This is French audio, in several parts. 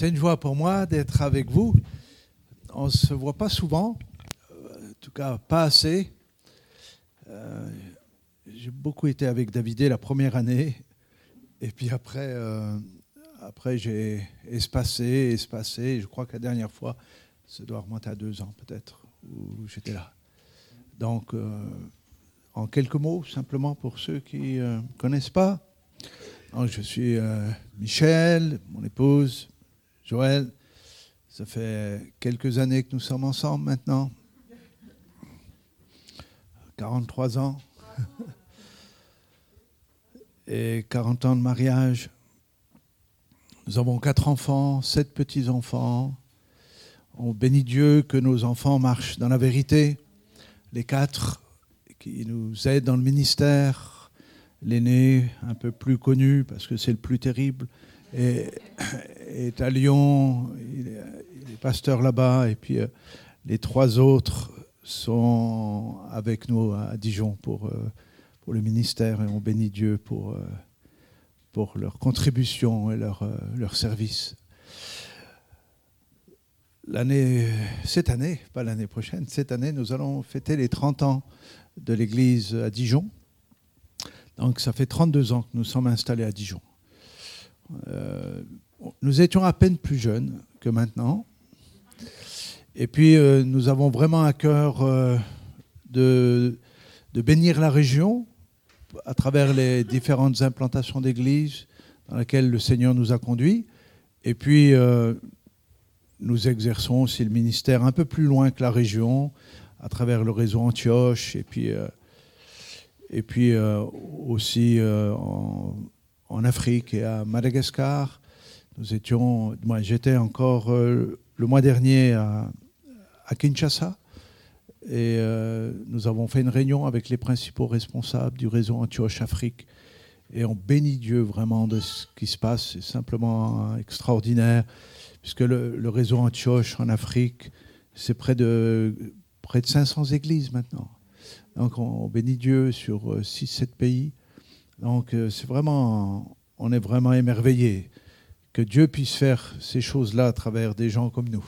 c'est une joie pour moi d'être avec vous. On ne se voit pas souvent, euh, en tout cas pas assez. Euh, j'ai beaucoup été avec Davidé la première année, et puis après, euh, après j'ai espacé, espacé. Je crois que la dernière fois, ça doit remonter à deux ans peut-être, où j'étais là. Donc, en quelques mots, simplement pour ceux qui ne connaissent pas, je suis Michel, mon épouse, Joël, ça fait quelques années que nous sommes ensemble maintenant. 43 ans. Et 40 ans de mariage. Nous avons quatre enfants, sept petits-enfants. On bénit Dieu que nos enfants marchent dans la vérité. Les quatre qui nous aident dans le ministère. L'aîné, un peu plus connu parce que c'est le plus terrible, et, à Lyon, il est, pasteur là-bas, et puis euh, les trois autres sont avec nous à Dijon pour, euh, le ministère, et on bénit Dieu pour, euh, pour leur contribution et leur, leur service. L'année, cette année, pas l'année prochaine, cette année, nous allons fêter les 30 ans de l'église à Dijon. Donc ça fait 32 ans que nous sommes installés à Dijon. Euh, nous étions à peine plus jeunes que maintenant. Et puis, euh, nous avons vraiment à cœur euh, de, bénir la région à travers les différentes implantations d'églises dans lesquelles le Seigneur nous a conduits. Et puis, nous exerçons aussi le ministère un peu plus loin que la région, à travers le réseau Antioche, et puis, et puis aussi en en Afrique et à Madagascar. Nous étions, moi j'étais encore euh, le mois dernier à, Kinshasa et euh, nous avons fait une réunion avec les principaux responsables du réseau Antioche Afrique et on bénit Dieu vraiment de ce qui se passe. C'est simplement extraordinaire puisque le, réseau Antioche en Afrique, c'est près de, près de 500 églises maintenant. Donc on, bénit Dieu sur 6-7 euh, pays. Donc euh, c'est vraiment, on est vraiment émerveillé que Dieu puisse faire ces choses-là à travers des gens comme nous.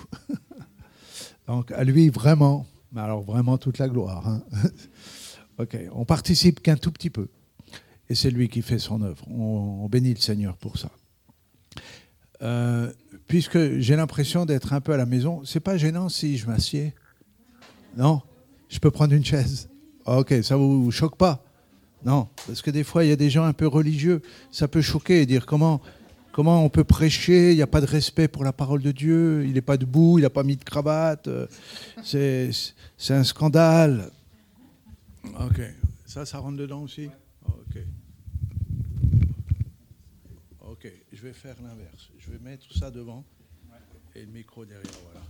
Donc à lui vraiment, mais alors vraiment toute la gloire. Hein. ok, on participe qu'un tout petit peu, et c'est lui qui fait son œuvre. On, bénit le Seigneur pour ça. Euh, puisque j'ai l'impression d'être un peu à la maison, c'est pas gênant si je m'assieds Non, je peux prendre une chaise? Ok, ça vous choque pas? Non, parce que des fois, il y a des gens un peu religieux, ça peut choquer et dire comment, comment on peut prêcher, il n'y a pas de respect pour la parole de Dieu, il n'est pas debout, il n'a pas mis de cravate, euh, c'est, c'est un scandale. Ok, ça, ça rentre dedans aussi? Ok. Ok, je vais faire l'inverse. Je vais mettre ça devant et le micro derrière, voilà.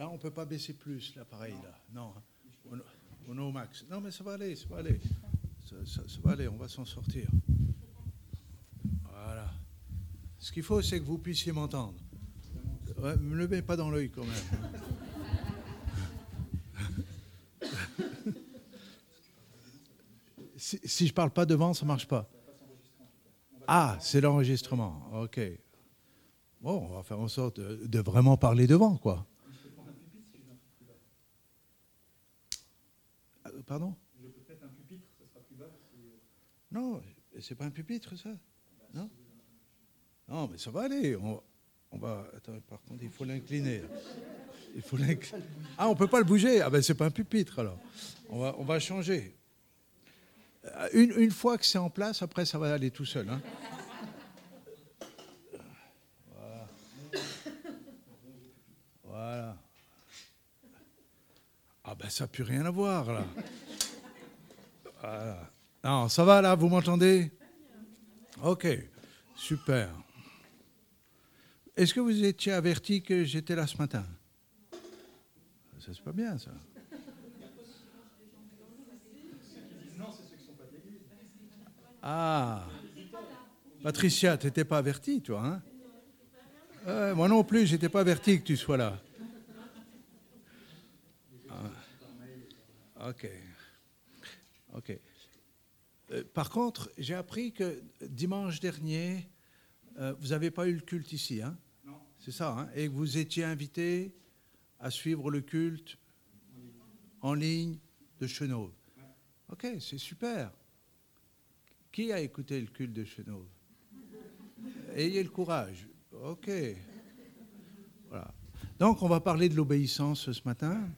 Là, on ne peut pas baisser plus l'appareil, là. Non, on, est au max. Non, mais ça va aller, ça va aller. Ça, va on va s'en sortir. Voilà. Ce qu'il faut, c'est que vous puissiez m'entendre. ne me le mets pas dans l'œil quand même. si, je parle pas devant, ça marche pas. Ah, c'est l'enregistrement. Ok. Bon, on va faire en sorte de vraiment parler devant, quoi. Pardon Je peux peut-être un pupitre, ça sera plus bas. Non, c'est pas un pupitre, ça Non Non, mais ça va aller. On, on va. Attends, par contre, il faut l'incliner. Il faut l'incliner. Ah, on peut pas le bouger Ah, ben, c'est pas un pupitre, alors. On va, on va changer. Euh, une, une fois que c'est en place, après, ça va aller tout seul. Hein. Voilà. Voilà. Ah ben ça n'a rien à voir là. Non, ça va là, vous m'entendez? Ok, super. Est-ce que vous étiez averti que j'étais là ce matin? Ça c'est pas bien ça. Ah, Patricia, tu n'étais pas averti, toi, hein? Moi non plus, j'étais pas averti que tu sois là. Ok. Ok. Euh, par contre, j'ai appris que dimanche dernier, euh, vous n'avez pas eu le culte ici, hein? Non. C'est ça, hein? Et vous étiez invité à suivre le culte en ligne de Chenauve. Ok, c'est super. Qui a écouté le culte de Chenauve? Ayez le courage. Ok. Voilà. Donc, on va parler de l'obéissance ce matin?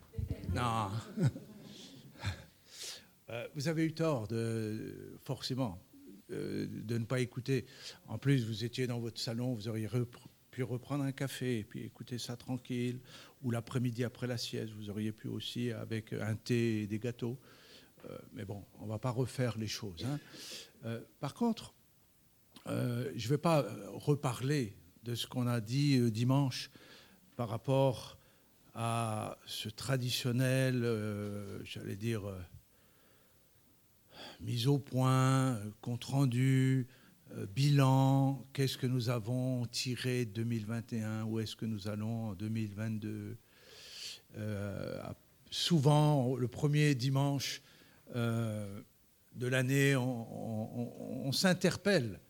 Non. Euh, vous avez eu tort, de, forcément, euh, de ne pas écouter. En plus, vous étiez dans votre salon, vous auriez pu reprendre un café et puis écouter ça tranquille. Ou l'après-midi après la sieste, vous auriez pu aussi avec un thé et des gâteaux. Euh, mais bon, on ne va pas refaire les choses. Hein. par contre, je ne vais pas reparler de ce qu'on a dit dimanche par rapport à ce traditionnel, j'allais dire, mise au point, euh, compte rendu, euh, bilan, qu'est-ce que nous avons tiré de 2021, où est-ce que nous allons en 2022. Euh, souvent, le premier dimanche de l'année, on, s'interpelle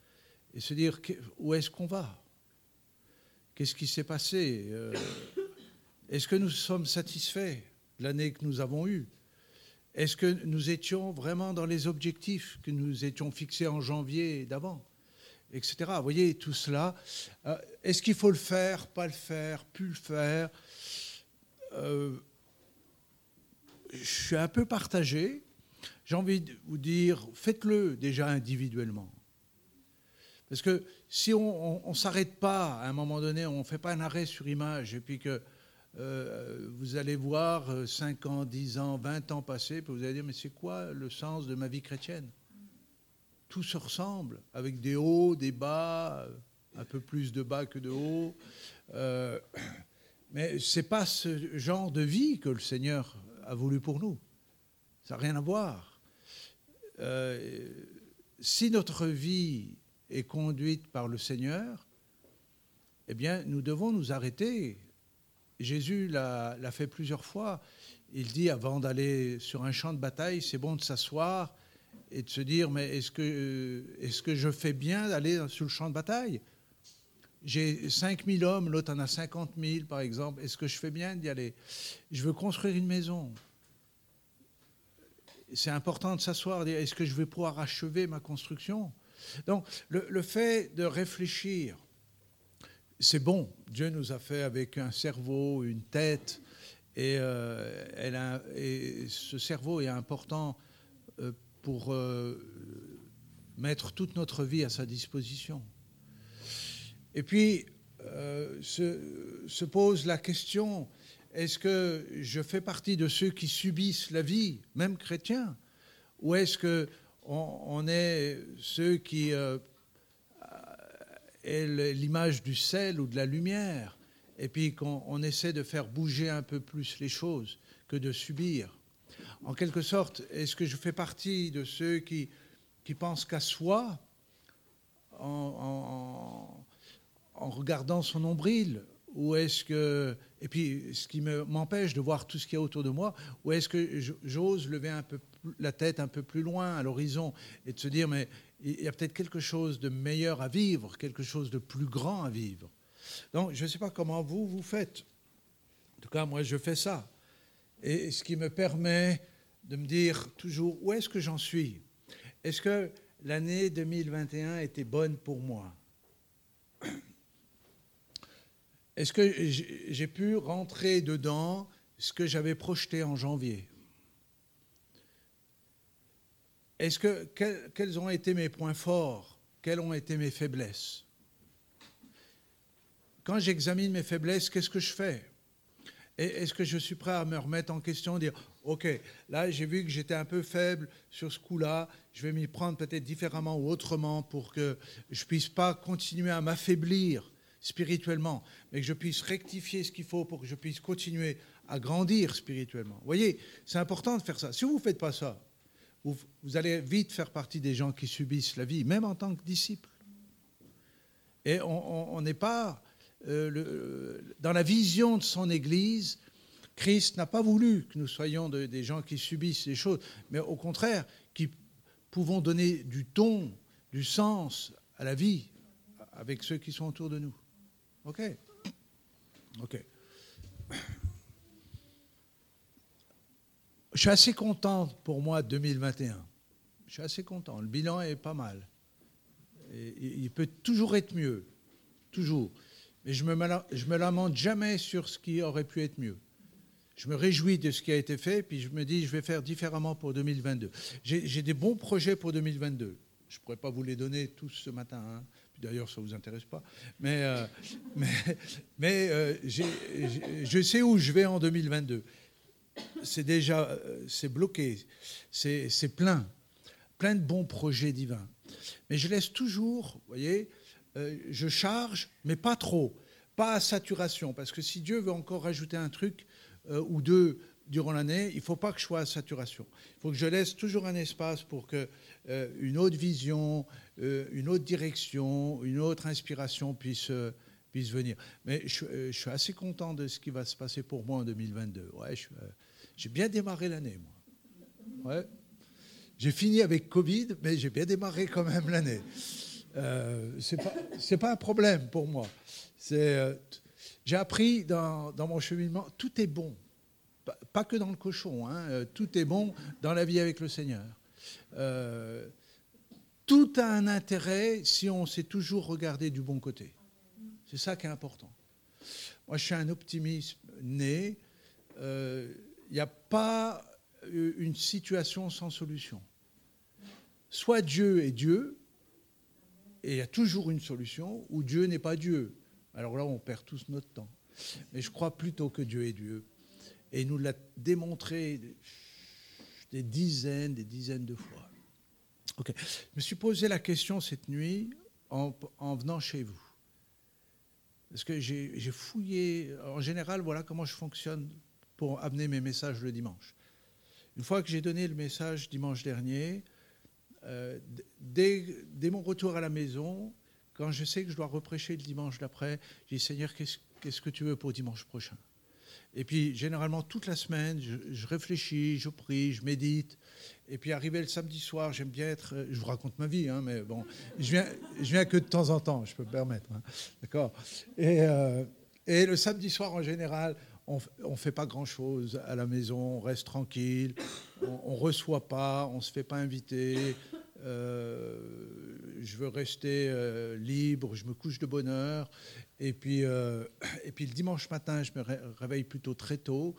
et se dire où est-ce qu'on va? Qu'est-ce qui s'est passé? Est-ce que nous sommes satisfaits de l'année que nous avons eue? Est-ce que nous étions vraiment dans les objectifs que nous étions fixés en janvier d'avant Etc. Vous voyez, tout cela. Euh, est-ce qu'il faut le faire, pas le faire, plus le faire euh, Je suis un peu partagé. J'ai envie de vous dire, faites-le déjà individuellement. Parce que si on ne s'arrête pas à un moment donné, on ne fait pas un arrêt sur image, et puis que euh, vous allez voir 5 euh, ans, 10 ans, 20 ans passer, vous allez dire, mais c'est quoi le sens de ma vie chrétienne? Tout se ressemble, avec des hauts, des bas, euh, un peu plus de bas que de hauts. mais ce n'est pas ce genre de vie que le Seigneur a voulu pour nous. Ça n'a rien à voir. si notre vie est conduite par le Seigneur, eh bien, nous devons nous arrêter Jésus l'a fait plusieurs fois. Il dit avant d'aller sur un champ de bataille, c'est bon de s'asseoir et de se dire mais est-ce que, que je fais bien d'aller sur le champ de bataille? J'ai 5000 hommes, l'autre en a 50 000 par exemple. Est-ce que je fais bien d'y aller? Je veux construire une maison. C'est important de s'asseoir, dire est-ce que je vais pouvoir achever ma construction? Donc le fait de réfléchir c'est bon. Dieu nous a fait avec un cerveau, une tête, et, euh, ce cerveau est important euh, pour euh, mettre toute notre vie à sa disposition. Et puis se, pose la question, est-ce que je fais partie de ceux qui subissent la vie, même chrétiens, ou est-ce que on, est ceux qui est l'image du sel ou de la lumière, et puis qu'on essaie de faire bouger un peu plus les choses que de subir. En quelque sorte, est-ce que je fais partie de ceux qui, qui pensent qu'à soi, en, en, regardant son nombril, ou est-ce que, et puis ce qui m'empêche de voir tout ce qu'il y a autour de moi, ou est-ce que j'ose lever un peu la tête un peu plus loin à l'horizon et de se dire, mais il y a peut-être quelque chose de meilleur à vivre, quelque chose de plus grand à vivre. Donc, je ne sais pas comment vous, vous faites. En tout cas, moi, je fais ça. Et ce qui me permet de me dire toujours, où est-ce que j'en suis? Est-ce que l'année 2021 était bonne pour moi? Est-ce que j'ai pu rentrer dedans ce que j'avais projeté en janvier? Est-ce que quels, ont été mes points forts? Quelles ont été mes faiblesses? Quand j'examine mes faiblesses, qu'est-ce que je fais? Est-ce que je suis prêt à me remettre en question, dire OK, là j'ai vu que j'étais un peu faible sur ce coup-là, je vais m'y prendre peut-être différemment ou autrement pour que je puisse pas continuer à m'affaiblir spirituellement, mais que je puisse rectifier ce qu'il faut pour que je puisse continuer à grandir spirituellement. Vous voyez, c'est important de faire ça. Si vous ne faites pas ça, vous, allez vite faire partie des gens qui subissent la vie, même en tant que disciples. Et on n'est pas euh, dans la vision de son Église. Christ n'a pas voulu que nous soyons des gens qui subissent les choses, mais au contraire, qui pouvons donner du ton, du sens à la vie avec ceux qui sont autour de nous. OK? OK. Je suis assez content pour moi 2021. Je suis assez content. Le bilan est pas mal. il peut toujours être mieux. Toujours. Mais je ne me, je me lamente jamais sur ce qui aurait pu être mieux. Je me réjouis de ce qui a été fait, puis je me dis, je vais faire différemment pour 2022. J'ai des bons projets pour 2022. Je ne pourrais pas vous les donner tous ce matin. Hein. D'ailleurs, ça ne vous intéresse pas. Mais, euh, mais, euh, je sais où je vais en 2022. C'est déjà euh, c'est bloqué, c'est plein, plein de bons projets divins. Mais je laisse toujours, vous voyez, je charge, mais pas trop, pas à saturation, parce que si Dieu veut encore rajouter un truc ou deux durant l'année, il ne faut pas que je sois à saturation. Il faut que je laisse toujours un espace pour que une autre vision, euh, une autre direction, une autre inspiration puisse, euh, puisse venir. Mais euh, je, suis assez content de ce qui va se passer pour moi en 2022. Ouais, j'ai bien démarré l'année, moi. Ouais. J'ai fini avec Covid, mais j'ai bien démarré quand même l'année. Euh, c'est pas, pas un problème pour moi. j'ai appris dans, dans, mon cheminement, tout est bon. Pas, que dans le cochon, hein, tout est bon dans la vie avec le Seigneur. Euh, tout a un intérêt si on sait toujours regarder du bon côté. C'est ça qui est important. Moi, je suis un optimiste né. Il euh, n'y a pas une situation sans solution. Soit Dieu est Dieu, et il y a toujours une solution, ou Dieu n'est pas Dieu. Alors là, on perd tous notre temps. Mais je crois plutôt que Dieu est Dieu. Et il nous l'a démontré des dizaines, des dizaines de fois. Je me suis posé la question cette nuit en, venant chez vous. Parce que j'ai fouillé, en général, voilà comment je fonctionne pour amener mes messages le dimanche. Une fois que j'ai donné le message dimanche dernier, euh, dès, mon retour à la maison, quand je sais que je dois reprêcher le dimanche d'après, j'ai dit Seigneur, qu'est-ce que tu veux pour dimanche prochain? Et puis, généralement, toute la semaine, je, réfléchis, je prie, je médite. Et puis arrivé le samedi soir, j'aime bien être. Je vous raconte ma vie, hein, mais bon, je viens, je viens que de temps en temps, je peux me permettre. Hein, D'accord? Et, euh, et, le samedi soir, en général, on ne fait pas grand-chose à la maison, on reste tranquille, on ne reçoit pas, on ne se fait pas inviter. Euh, je veux rester euh, libre, je me couche de bonne heure. Et puis, et puis le dimanche matin, je me réveille plutôt très tôt.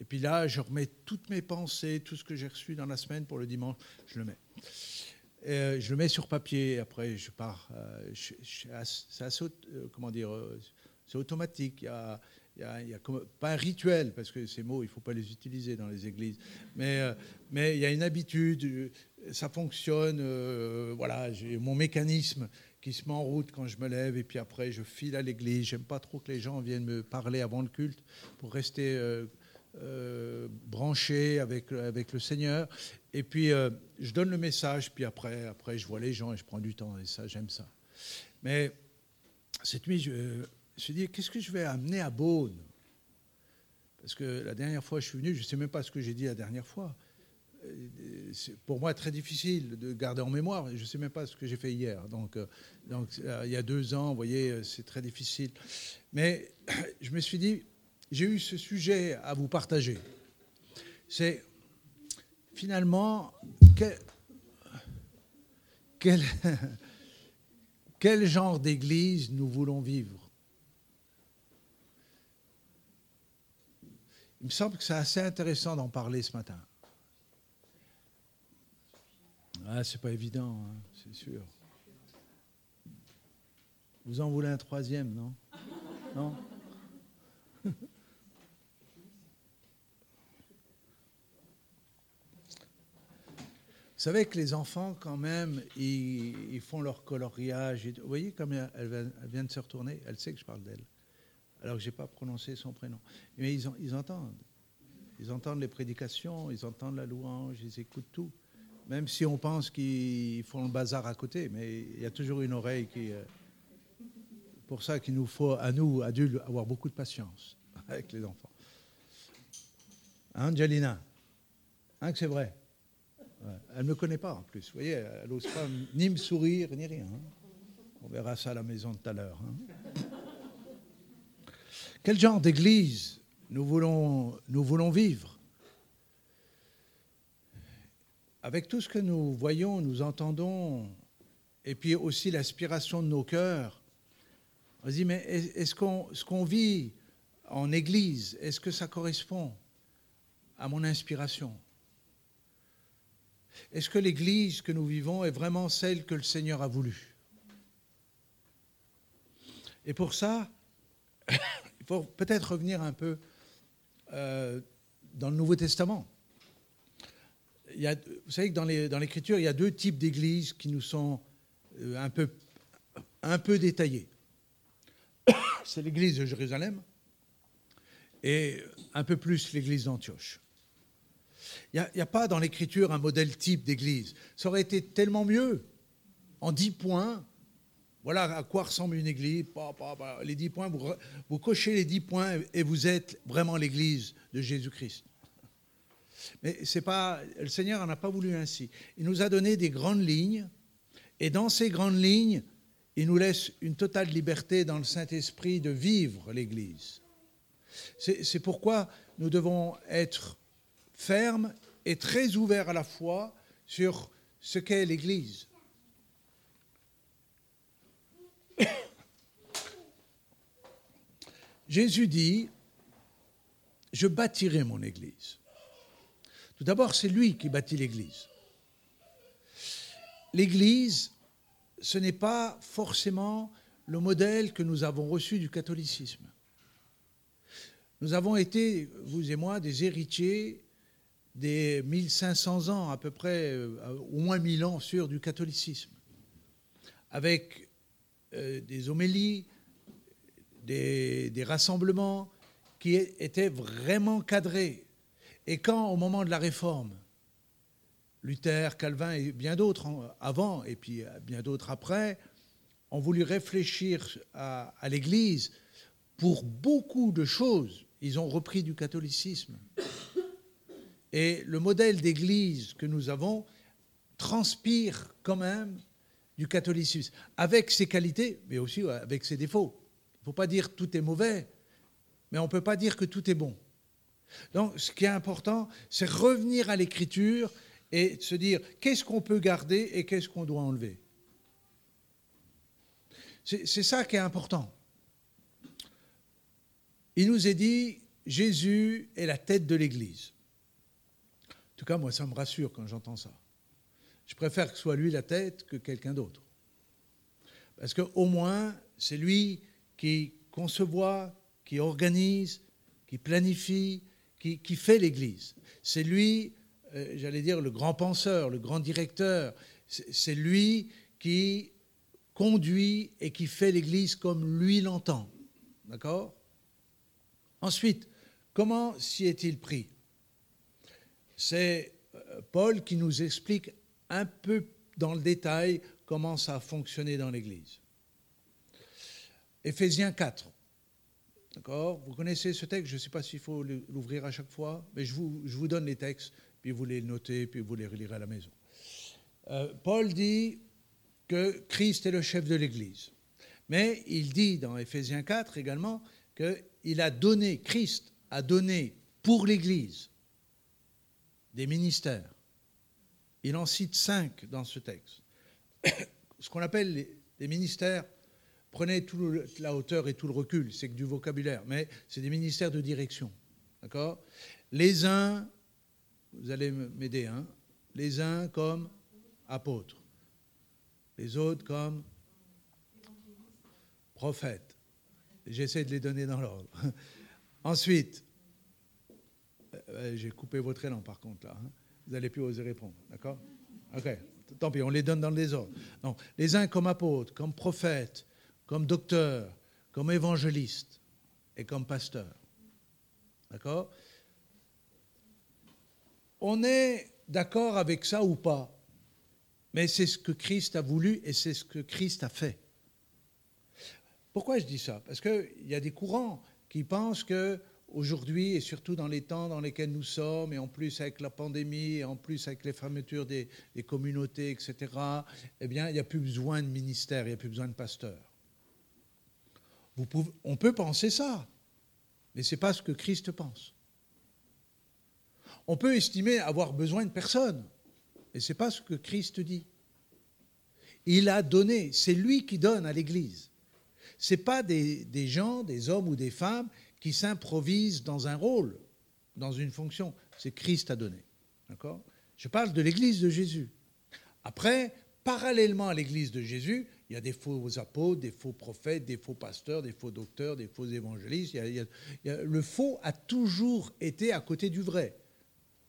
Et puis là, je remets toutes mes pensées, tout ce que j'ai reçu dans la semaine pour le dimanche, je le mets. Euh, je le mets sur papier, après je pars. Euh, c'est assez, euh, comment dire, c'est automatique. Il y a, il y a, pas un rituel, parce que ces mots, il ne faut pas les utiliser dans les églises, mais, mais il y a une habitude, ça fonctionne, voilà, j'ai mon mécanisme qui se met en route quand je me lève, et puis après je file à l'église. J'aime pas trop que les gens viennent me parler avant le culte pour rester euh, branché avec, avec le Seigneur. Et puis, euh, je donne le message, puis après, après, je vois les gens et je prends du temps, et ça, j'aime ça. Mais cette nuit, je, me suis dit, qu'est-ce que je vais amener à Beaune? Parce que la dernière fois, je suis venu, je ne sais même pas ce que j'ai dit la dernière fois. C'est pour moi très difficile de garder en mémoire. Je ne sais même pas ce que j'ai fait hier. Donc, euh, donc, il y a deux ans, vous voyez, c'est très difficile. Mais je me suis dit, j'ai eu ce sujet à vous partager. C'est finalement quel, quel, quel genre d'église nous voulons vivre? Il me semble que c'est assez intéressant d'en parler ce matin. Ah, c'est pas évident, hein, c'est sûr. Vous en voulez un troisième, non? Non? Vous savez que les enfants, quand même, ils, font leur coloriage. Vous voyez comme elle, vient de se retourner, elle sait que je parle d'elle, alors que je n'ai pas prononcé son prénom. Mais ils, ils, entendent. Ils entendent les prédications, ils entendent la louange, ils écoutent tout. Même si on pense qu'ils font le bazar à côté, mais il y a toujours une oreille qui... Euh, pour ça qu'il nous faut, à nous, adultes, avoir beaucoup de patience avec les enfants. Hein, Angelina? Hein, que c'est vrai? Elle ne me connaît pas en plus. Vous voyez, elle n'ose pas ni me sourire ni rien. Hein. On verra ça à la maison tout à l'heure. Hein. Quel genre d'église nous voulons, nous voulons vivre? Avec tout ce que nous voyons, nous entendons, et puis aussi l'aspiration de nos cœurs, on se dit, mais est-ce qu'on ce qu'on vit en église, est-ce que ça correspond à mon inspiration? Est-ce que l'église que nous vivons est vraiment celle que le Seigneur a voulu Et pour ça, il faut peut-être revenir un peu euh, dans le Nouveau Testament. Vous savez que dans l'Écriture, il y a deux types d'églises qui nous sont euh, un peu, un détaillées. C'est l'église de Jérusalem et un peu plus l'église d'Antioche. Il n'y a, pas dans l'Écriture un modèle type d'église. Ça aurait été tellement mieux. En dix points, voilà à quoi ressemble une église. Les dix points, vous cochez les dix points et vous êtes vraiment l'église de Jésus-Christ. Mais c'est pas, le Seigneur n'en a pas voulu ainsi. Il nous a donné des grandes lignes, et dans ces grandes lignes, il nous laisse une totale liberté dans le Saint-Esprit de vivre l'Église. C'est pourquoi nous devons être fermes et très ouverts à la fois sur ce qu'est l'Église. Jésus dit, je bâtirai mon Église. Tout d'abord, c'est lui qui bâtit l'Église. L'Église, ce n'est pas forcément le modèle que nous avons reçu du catholicisme. Nous avons été, vous et moi, des héritiers des 1500 ans à peu près, euh, au moins 1000 ans sur du catholicisme, avec euh, des homélies, des, des, rassemblements qui étaient vraiment cadrés. Et quand, au moment de la réforme, Luther, Calvin et bien d'autres avant, et puis euh, bien d'autres après, ont voulu réfléchir à, l'Église pour beaucoup de choses. Ils ont repris du catholicisme. Et le modèle d'Église que nous avons transpire quand même du catholicisme, avec ses qualités, mais aussi avec ses défauts. Il ne faut pas dire tout est mauvais, mais on ne peut pas dire que tout est bon. Donc ce qui est important, c'est revenir à l'écriture et se dire qu'est-ce qu'on peut garder et qu'est-ce qu'on doit enlever. C'est ça qui est important. Il nous est dit, Jésus est la tête de l'Église. En tout cas, moi, ça me rassure quand j'entends ça. Je préfère que ce soit lui la tête que quelqu'un d'autre. Parce qu'au moins, c'est lui qui concevoit, qui organise, qui planifie, qui, fait l'Église. C'est lui euh, j'allais dire, le grand penseur, le grand directeur. C'est lui qui conduit et qui fait l'Église comme lui l'entend. D'accord? Ensuite, comment s'y est-il pris? C'est euh, Paul qui nous explique un peu dans le détail comment ça a fonctionné dans l'Église. Éphésiens 4. D'accord? Vous connaissez ce texte? Je ne sais pas s'il faut l'ouvrir à chaque fois, mais je vous, donne les textes puis vous les notez, puis vous les relirez à la maison. Euh, Paul dit que Christ est le chef de l'Église. Mais il dit dans Éphésiens 4 également qu'il a donné, Christ a donné pour l'Église des ministères. Il en cite cinq dans ce texte. Ce qu'on appelle les ministères, prenez toute la hauteur et tout le recul, c'est que du vocabulaire, mais c'est des ministères de direction. D'accord? Les uns vous allez m'aider, hein les uns comme apôtres, les autres comme prophètes. J'essaie de les donner dans l'ordre. Ensuite, euh, j'ai coupé votre élan par contre là. Hein. vous n'allez plus oser répondre, d'accord? Ok, tant pis, on les donne dans le désordre. Donc, les uns comme apôtres, comme prophètes, comme docteurs, comme évangélistes et comme pasteurs. D'accord? On est d'accord avec ça ou pas, mais c'est ce que Christ a voulu et c'est ce que Christ a fait. Pourquoi je dis ça? Parce qu'il y a des courants qui pensent que aujourd'hui, et surtout dans les temps dans lesquels nous sommes, et en plus avec la pandémie, et en plus avec les fermetures des, communautés, etc., eh bien, il n'y a plus besoin de ministère, il n'y a plus besoin de pasteur. On peut penser ça, mais ce n'est pas ce que Christ pense. On peut estimer avoir besoin de personne, mais ce n'est pas ce que Christ dit. Il a donné, c'est lui qui donne à l'Église. Ce n'est pas des, gens, des hommes ou des femmes qui s'improvisent dans un rôle, dans une fonction. C'est Christ a donné. Je parle de l'Église de Jésus. Après, parallèlement à l'Église de Jésus, il y a des faux apôtres, des faux prophètes, des faux pasteurs, des faux docteurs, des faux évangélistes. le faux a toujours été à côté du vrai.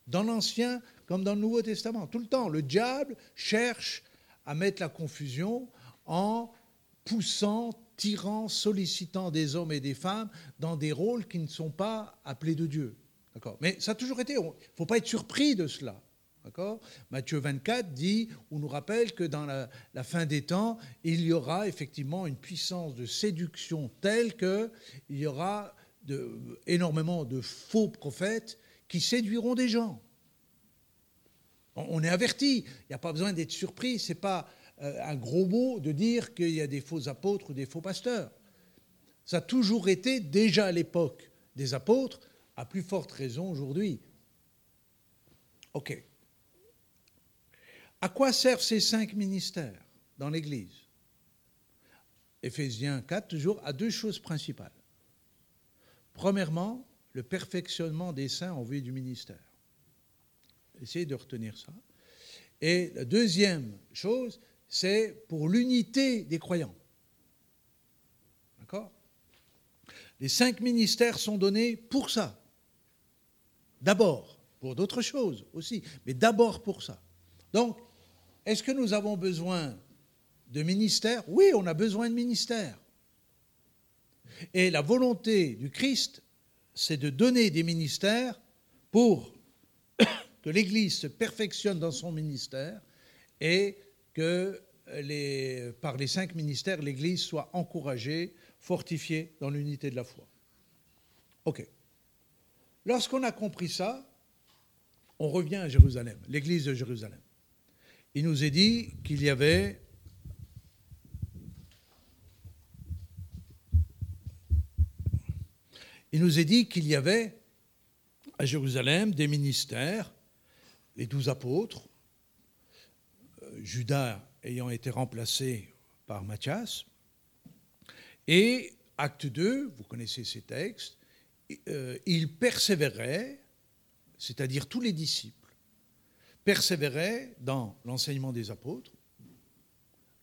Dans l'Ancien comme dans le Nouveau Testament. Tout le temps, le diable cherche à mettre la confusion en poussant tirant, sollicitant des hommes et des femmes dans des rôles qui ne sont pas appelés de Dieu. Mais ça a toujours été, il ne faut pas être surpris de cela. Matthieu 24 dit, ou nous rappelle que dans la, fin des temps, il y aura effectivement une puissance de séduction telle qu'il y aura énormément de faux prophètes qui séduiront des gens. On, est averti, il n'y a pas besoin d'être surpris, c'est pas euh, un gros mot de dire qu'il y a des faux apôtres ou des faux pasteurs. Ça a toujours été, déjà à l'époque des apôtres, à plus forte raison aujourd'hui. OK. À quoi servent ces cinq ministères dans l'Église? Éphésiens 4, toujours, à deux choses principales. Premièrement, le perfectionnement des saints en vue du ministère. Essayez de retenir ça. Et la deuxième chose, c'est pour l'unité des croyants. D'accord? Les cinq ministères sont donnés pour ça. D'abord, pour d'autres choses aussi, mais d'abord pour ça. Donc, est-ce que nous avons besoin de ministères Oui, on a besoin de ministères. Et la volonté du Christ, c'est de donner des ministères pour que l'Église se perfectionne dans son ministère et que par les cinq ministères, l'Église soit encouragée, fortifiée dans l'unité de la foi. OK. Lorsqu'on a compris ça, on revient à Jérusalem, l'Église de Jérusalem. Il nous est dit qu'il y avait dit qu'il y avait à Jérusalem des ministères, les douze apôtres, Judas ayant été remplacé par Matthias. Et acte 2, vous connaissez ces textes, euh, il persévérait, c'est-à-dire tous les disciples, persévéraient dans l'enseignement des apôtres,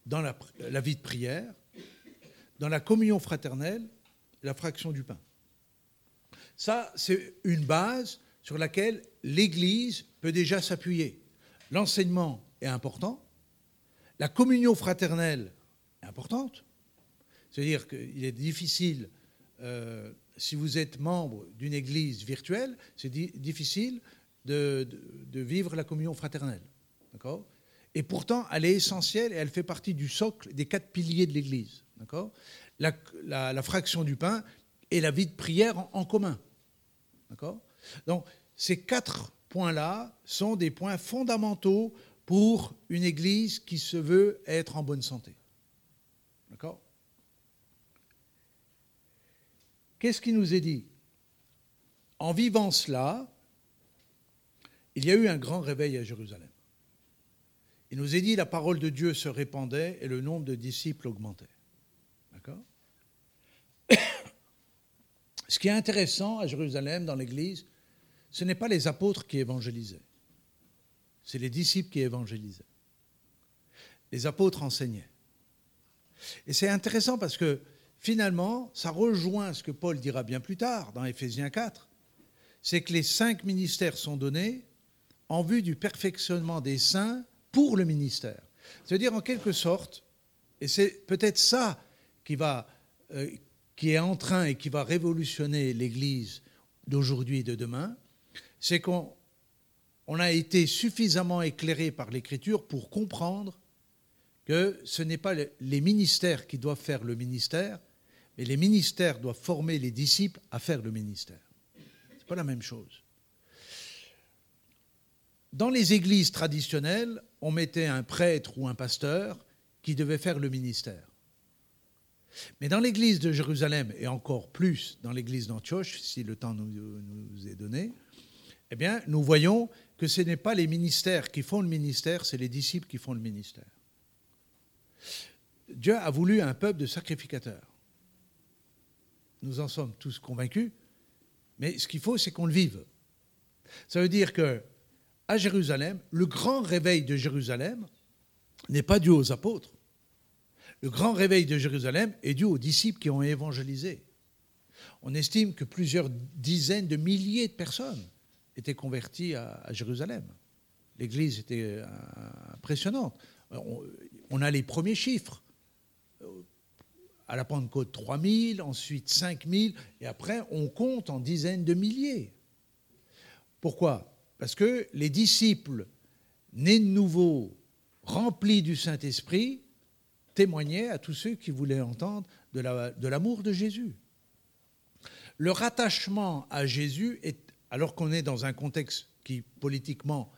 dans la, la, vie de prière, dans la communion fraternelle, la fraction du pain. Ça, c'est une base sur laquelle l'Église peut déjà s'appuyer. L'enseignement est important, la communion fraternelle est importante. C'est-à-dire qu'il est difficile, euh, si vous êtes membre d'une église virtuelle, c'est difficile de, vivre la communion fraternelle. D'accord? Et pourtant, elle est essentielle et elle fait partie du socle des quatre piliers de l'église. D'accord? La, fraction du pain et la vie de prière en, en commun. D'accord? Donc, ces quatre points-là sont des points fondamentaux pour une Église qui se veut être en bonne santé. D'accord? Qu'est-ce qui nous est dit? En vivant cela, il y a eu un grand réveil à Jérusalem. Il nous est dit la parole de Dieu se répandait et le nombre de disciples augmentait. D'accord Ce qui est intéressant à Jérusalem, dans l'Église, ce n'est pas les apôtres qui évangélisaient. C'est les disciples qui évangélisaient. Les apôtres enseignaient. Et c'est intéressant parce que finalement, ça rejoint ce que Paul dira bien plus tard dans Éphésiens 4. C'est que les cinq ministères sont donnés en vue du perfectionnement des saints pour le ministère. C'est-à-dire en quelque sorte, et c'est peut-être ça qui, va, euh, qui est en train et qui va révolutionner l'Église d'aujourd'hui et de demain, c'est qu'on on a été suffisamment éclairé par l'Écriture pour comprendre que ce n'est pas les ministères qui doivent faire le ministère, mais les ministères doivent former les disciples à faire le ministère. C'est pas la même chose. Dans les églises traditionnelles, on mettait un prêtre ou un pasteur qui devait faire le ministère. Mais dans l'église de Jérusalem, et encore plus dans l'église d'Antioche, si le temps nous, est donné, eh bien, nous voyons que ce n'est pas les ministères qui font le ministère, c'est les disciples qui font le ministère. Dieu a voulu un peuple de sacrificateurs. Nous en sommes tous convaincus, mais ce qu'il faut, c'est qu'on le vive. Ça veut dire que à Jérusalem, le grand réveil de Jérusalem n'est pas dû aux apôtres. Le grand réveil de Jérusalem est dû aux disciples qui ont évangélisé. On estime que plusieurs dizaines de milliers de personnes étaient converties à, Jérusalem. L'Église était euh, impressionnante. On, a les premiers chiffres. À la Pentecôte, 3000, ensuite 5000, et après, on compte en dizaines de milliers. Pourquoi? Parce que les disciples nés de nouveau, remplis du Saint-Esprit, témoignaient à tous ceux qui voulaient entendre de l'amour de, Jésus. Le rattachement à Jésus, alors qu'on est dans un contexte qui politiquement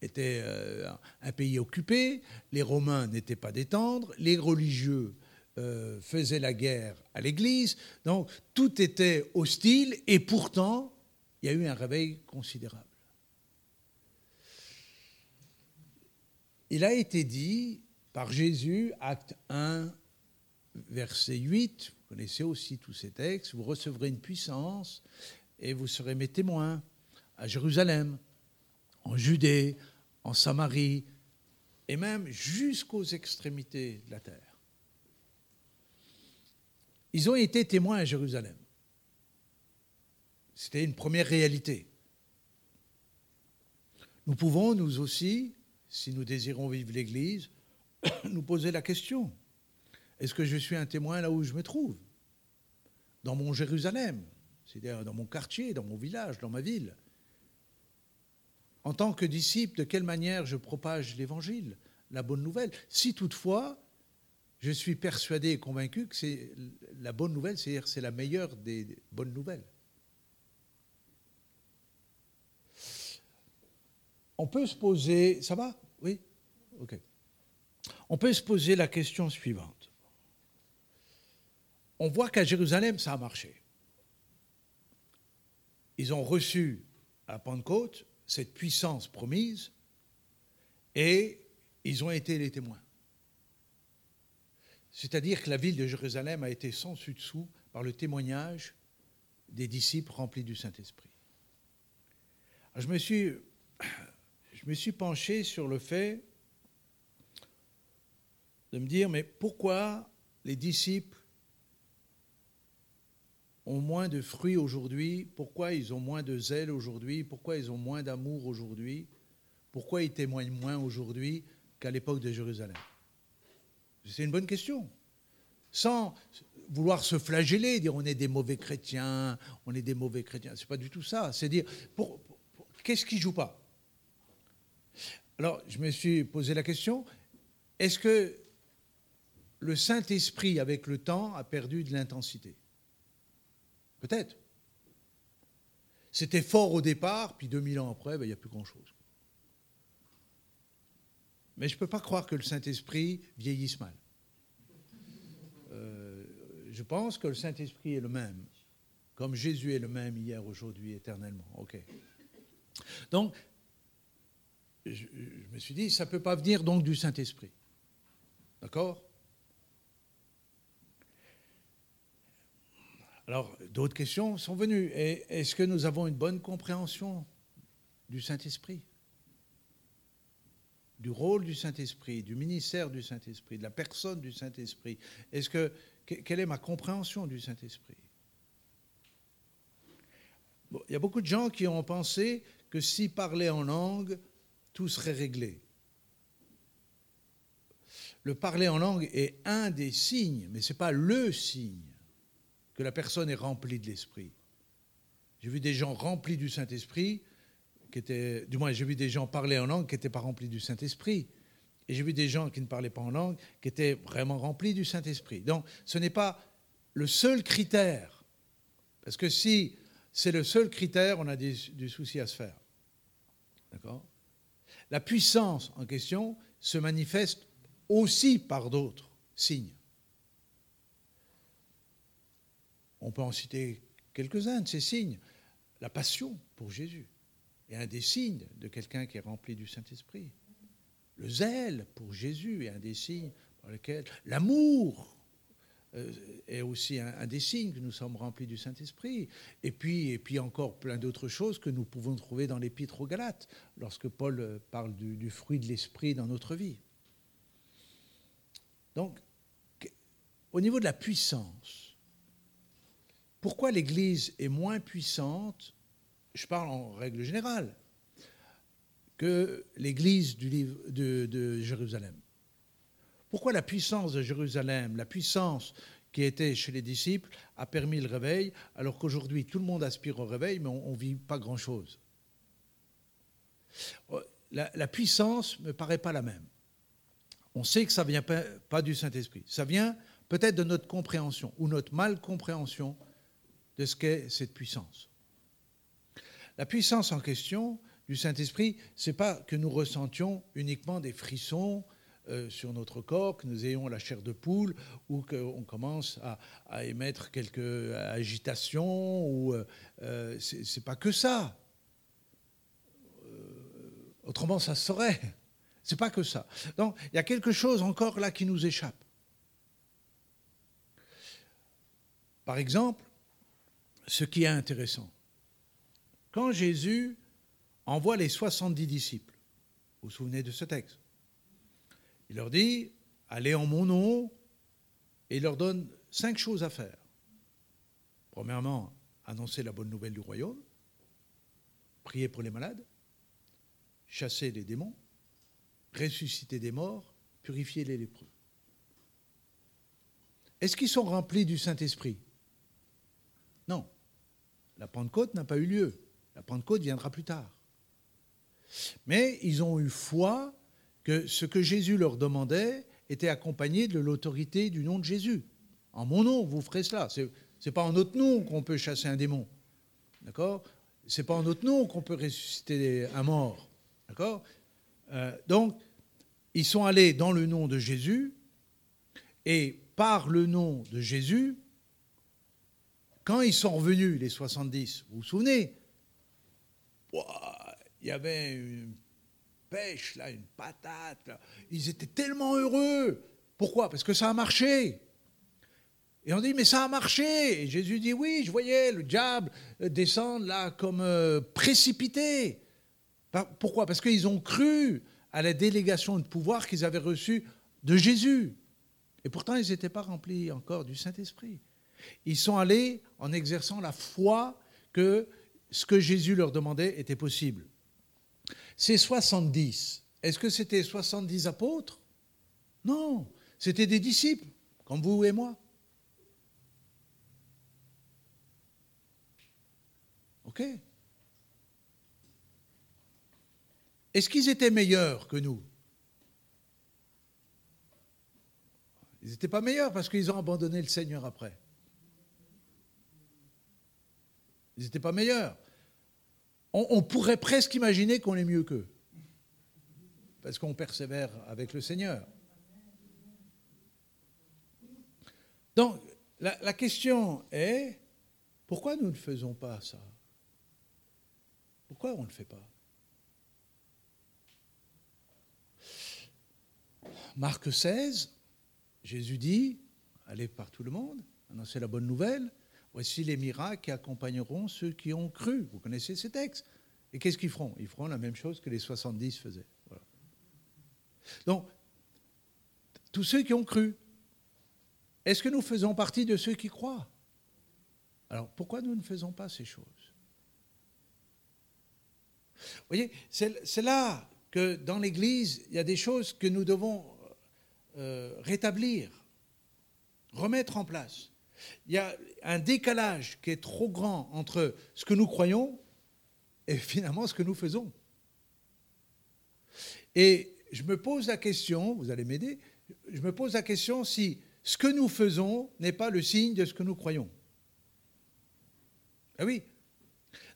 était euh, un pays occupé, les Romains n'étaient pas détendres, les religieux euh, faisaient la guerre à l'Église, donc tout était hostile et pourtant il y a eu un réveil considérable. Il a été dit par Jésus, acte 1, verset 8, vous connaissez aussi tous ces textes, vous recevrez une puissance et vous serez mes témoins à Jérusalem, en Judée, en Samarie, et même jusqu'aux extrémités de la terre. Ils ont été témoins à Jérusalem. C'était une première réalité. Nous pouvons, nous aussi, si nous désirons vivre l'Église, nous poser la question. Est-ce que je suis un témoin là où je me trouve? Dans mon Jérusalem, c'est-à-dire dans mon quartier, dans mon village, dans ma ville. En tant que disciple, de quelle manière je propage l'Évangile, la bonne nouvelle? Si toutefois, je suis persuadé et convaincu que c'est la bonne nouvelle, c'est-à-dire c'est la meilleure des bonnes nouvelles. On peut se poser, ça va? Oui Ok. On peut se poser la question suivante. On voit qu'à Jérusalem, ça a marché. Ils ont reçu à Pentecôte cette puissance promise et ils ont été les témoins. C'est-à-dire que la ville de Jérusalem a été sans dessus-dessous par le témoignage des disciples remplis du Saint-Esprit. Je me suis je me suis penché sur le fait de me dire, mais pourquoi les disciples ont moins de fruits aujourd'hui? Pourquoi ils ont moins de zèle aujourd'hui? Pourquoi ils ont moins d'amour aujourd'hui? Pourquoi ils témoignent moins aujourd'hui qu'à l'époque de Jérusalem? C'est une bonne question. Sans vouloir se flageller, dire on est des mauvais chrétiens, on est des mauvais chrétiens. C'est pas du tout ça. C'est dire qu'est-ce qui joue pas? Alors, je me suis posé la question, est-ce que le Saint-Esprit, avec le temps, a perdu de l'intensité? Peut-être. C'était fort au départ, puis 2000 ans après, ben, il n'y a plus grand-chose. Mais je ne peux pas croire que le Saint-Esprit vieillisse mal. Euh, je pense que le Saint-Esprit est le même, comme Jésus est le même hier, aujourd'hui, éternellement. Donc, je, me suis dit, ça ne peut pas venir donc du Saint-Esprit. D'accord? Alors, d'autres questions sont venues. Est-ce que nous avons une bonne compréhension du Saint-Esprit? Du rôle du Saint-Esprit, du ministère du Saint-Esprit, de la personne du Saint-Esprit? Est-ce que quelle est ma compréhension du Saint-Esprit? Il y a beaucoup de gens qui ont pensé que s'ils parlaient en langue, tout serait réglé. Le parler en langue est un des signes, mais ce n'est pas le signe que la personne est remplie de l'Esprit. J'ai vu des gens remplis du Saint-Esprit, qui étaient, du moins j'ai vu des gens parler en langue qui n'étaient pas remplis du Saint-Esprit. Et j'ai vu des gens qui ne parlaient pas en langue, qui étaient vraiment remplis du Saint-Esprit. Donc ce n'est pas le seul critère. Parce que si c'est le seul critère, on a du souci à se faire. D'accord? La puissance en question se manifeste aussi par d'autres signes. On peut en citer quelques-uns de ces signes. La passion pour Jésus est un des signes de quelqu'un qui est rempli du Saint-Esprit. Le zèle pour Jésus est un des signes par lesquels l'amour est aussi un, des signes que nous sommes remplis du Saint-Esprit. Et puis, et puis encore plein d'autres choses que nous pouvons trouver dans l'Épître aux Galates, lorsque Paul euh, parle du, fruit de l'Esprit dans notre vie. Donc, au niveau de la puissance, pourquoi l'Église est moins puissante, je parle en règle générale, que l'Église de Jérusalem? Pourquoi la puissance de Jérusalem, la puissance qui était chez les disciples, a permis le réveil, alors qu'aujourd'hui tout le monde aspire au réveil, mais on ne vit pas grand-chose? La, la, puissance ne me paraît pas la même. On sait que ça ne vient pas, pas du Saint-Esprit. Ça vient peut-être de notre compréhension ou notre mal compréhension de ce qu'est cette puissance. La puissance en question du Saint-Esprit, ce n'est pas que nous ressentions uniquement des frissons euh, sur notre corps, que nous ayons la chair de poule ou qu'on commence à, émettre quelques agitations. Ou, euh, euh c'est pas que ça. Euh, autrement, ça se saurait. C'est pas que ça. Donc, il y a quelque chose encore là qui nous échappe. Par exemple, ce qui est intéressant, quand Jésus envoie les 70 disciples, vous vous souvenez de ce texte, il leur dit, allez en mon nom, et il leur donne cinq choses à faire. Premièrement, annoncer la bonne nouvelle du royaume, prier pour les malades, chasser les démons, ressusciter des morts, purifier les lépreux. Est-ce qu'ils sont remplis du Saint-Esprit? Non. La Pentecôte n'a pas eu lieu. La Pentecôte viendra plus tard. Mais ils ont eu foi que ce que Jésus leur demandait était accompagné de l'autorité du nom de Jésus. En mon nom, vous ferez cela. Ce n'est pas en notre nom qu'on peut chasser un démon. D'accord? C'est pas en notre nom qu'on peut ressusciter un mort. D'accord? Euh, Donc, ils sont allés dans le nom de Jésus, et par le nom de Jésus, quand ils sont revenus, les 70, vous vous souvenez? Il y avait une pêche, là, une patate. Ils étaient tellement heureux. Pourquoi? Parce que ça a marché. Et on dit, mais ça a marché. Et Jésus dit, oui, je voyais le diable descendre là comme euh, précipité. Pourquoi? Parce qu'ils ont cru à la délégation de pouvoir qu'ils avaient reçue de Jésus. Et pourtant, ils n'étaient pas remplis encore du Saint-Esprit. Ils sont allés en exerçant la foi que ce que Jésus leur demandait était possible. Ces 70, est-ce que c'était 70 apôtres? Non, c'était des disciples, comme vous et moi. OK Est-ce qu'ils étaient meilleurs que nous? Ils n'étaient pas meilleurs parce qu'ils ont abandonné le Seigneur après. Ils n'étaient pas meilleurs. On, pourrait presque imaginer qu'on est mieux qu'eux. Parce qu'on persévère avec le Seigneur. Donc, la, la question est, pourquoi nous ne faisons pas ça? Pourquoi on ne le fait pas? Marc 16, Jésus dit, allez par tout le monde, annoncez la bonne nouvelle, voici les miracles qui accompagneront ceux qui ont cru. Vous connaissez ces textes. Et qu'est-ce qu'ils feront? Ils feront la même chose que les 70 faisaient. Donc, tous ceux qui ont cru, est-ce que nous faisons partie de ceux qui croient? Alors, pourquoi nous ne faisons pas ces choses? Vous voyez, c'est là que dans l'Église, il y a des choses que nous devons euh, rétablir, remettre en place. Il y a un décalage qui est trop grand entre ce que nous croyons et finalement ce que nous faisons. Et je me pose la question, vous allez m'aider, je me pose la question si ce que nous faisons n'est pas le signe de ce que nous croyons. Ah oui,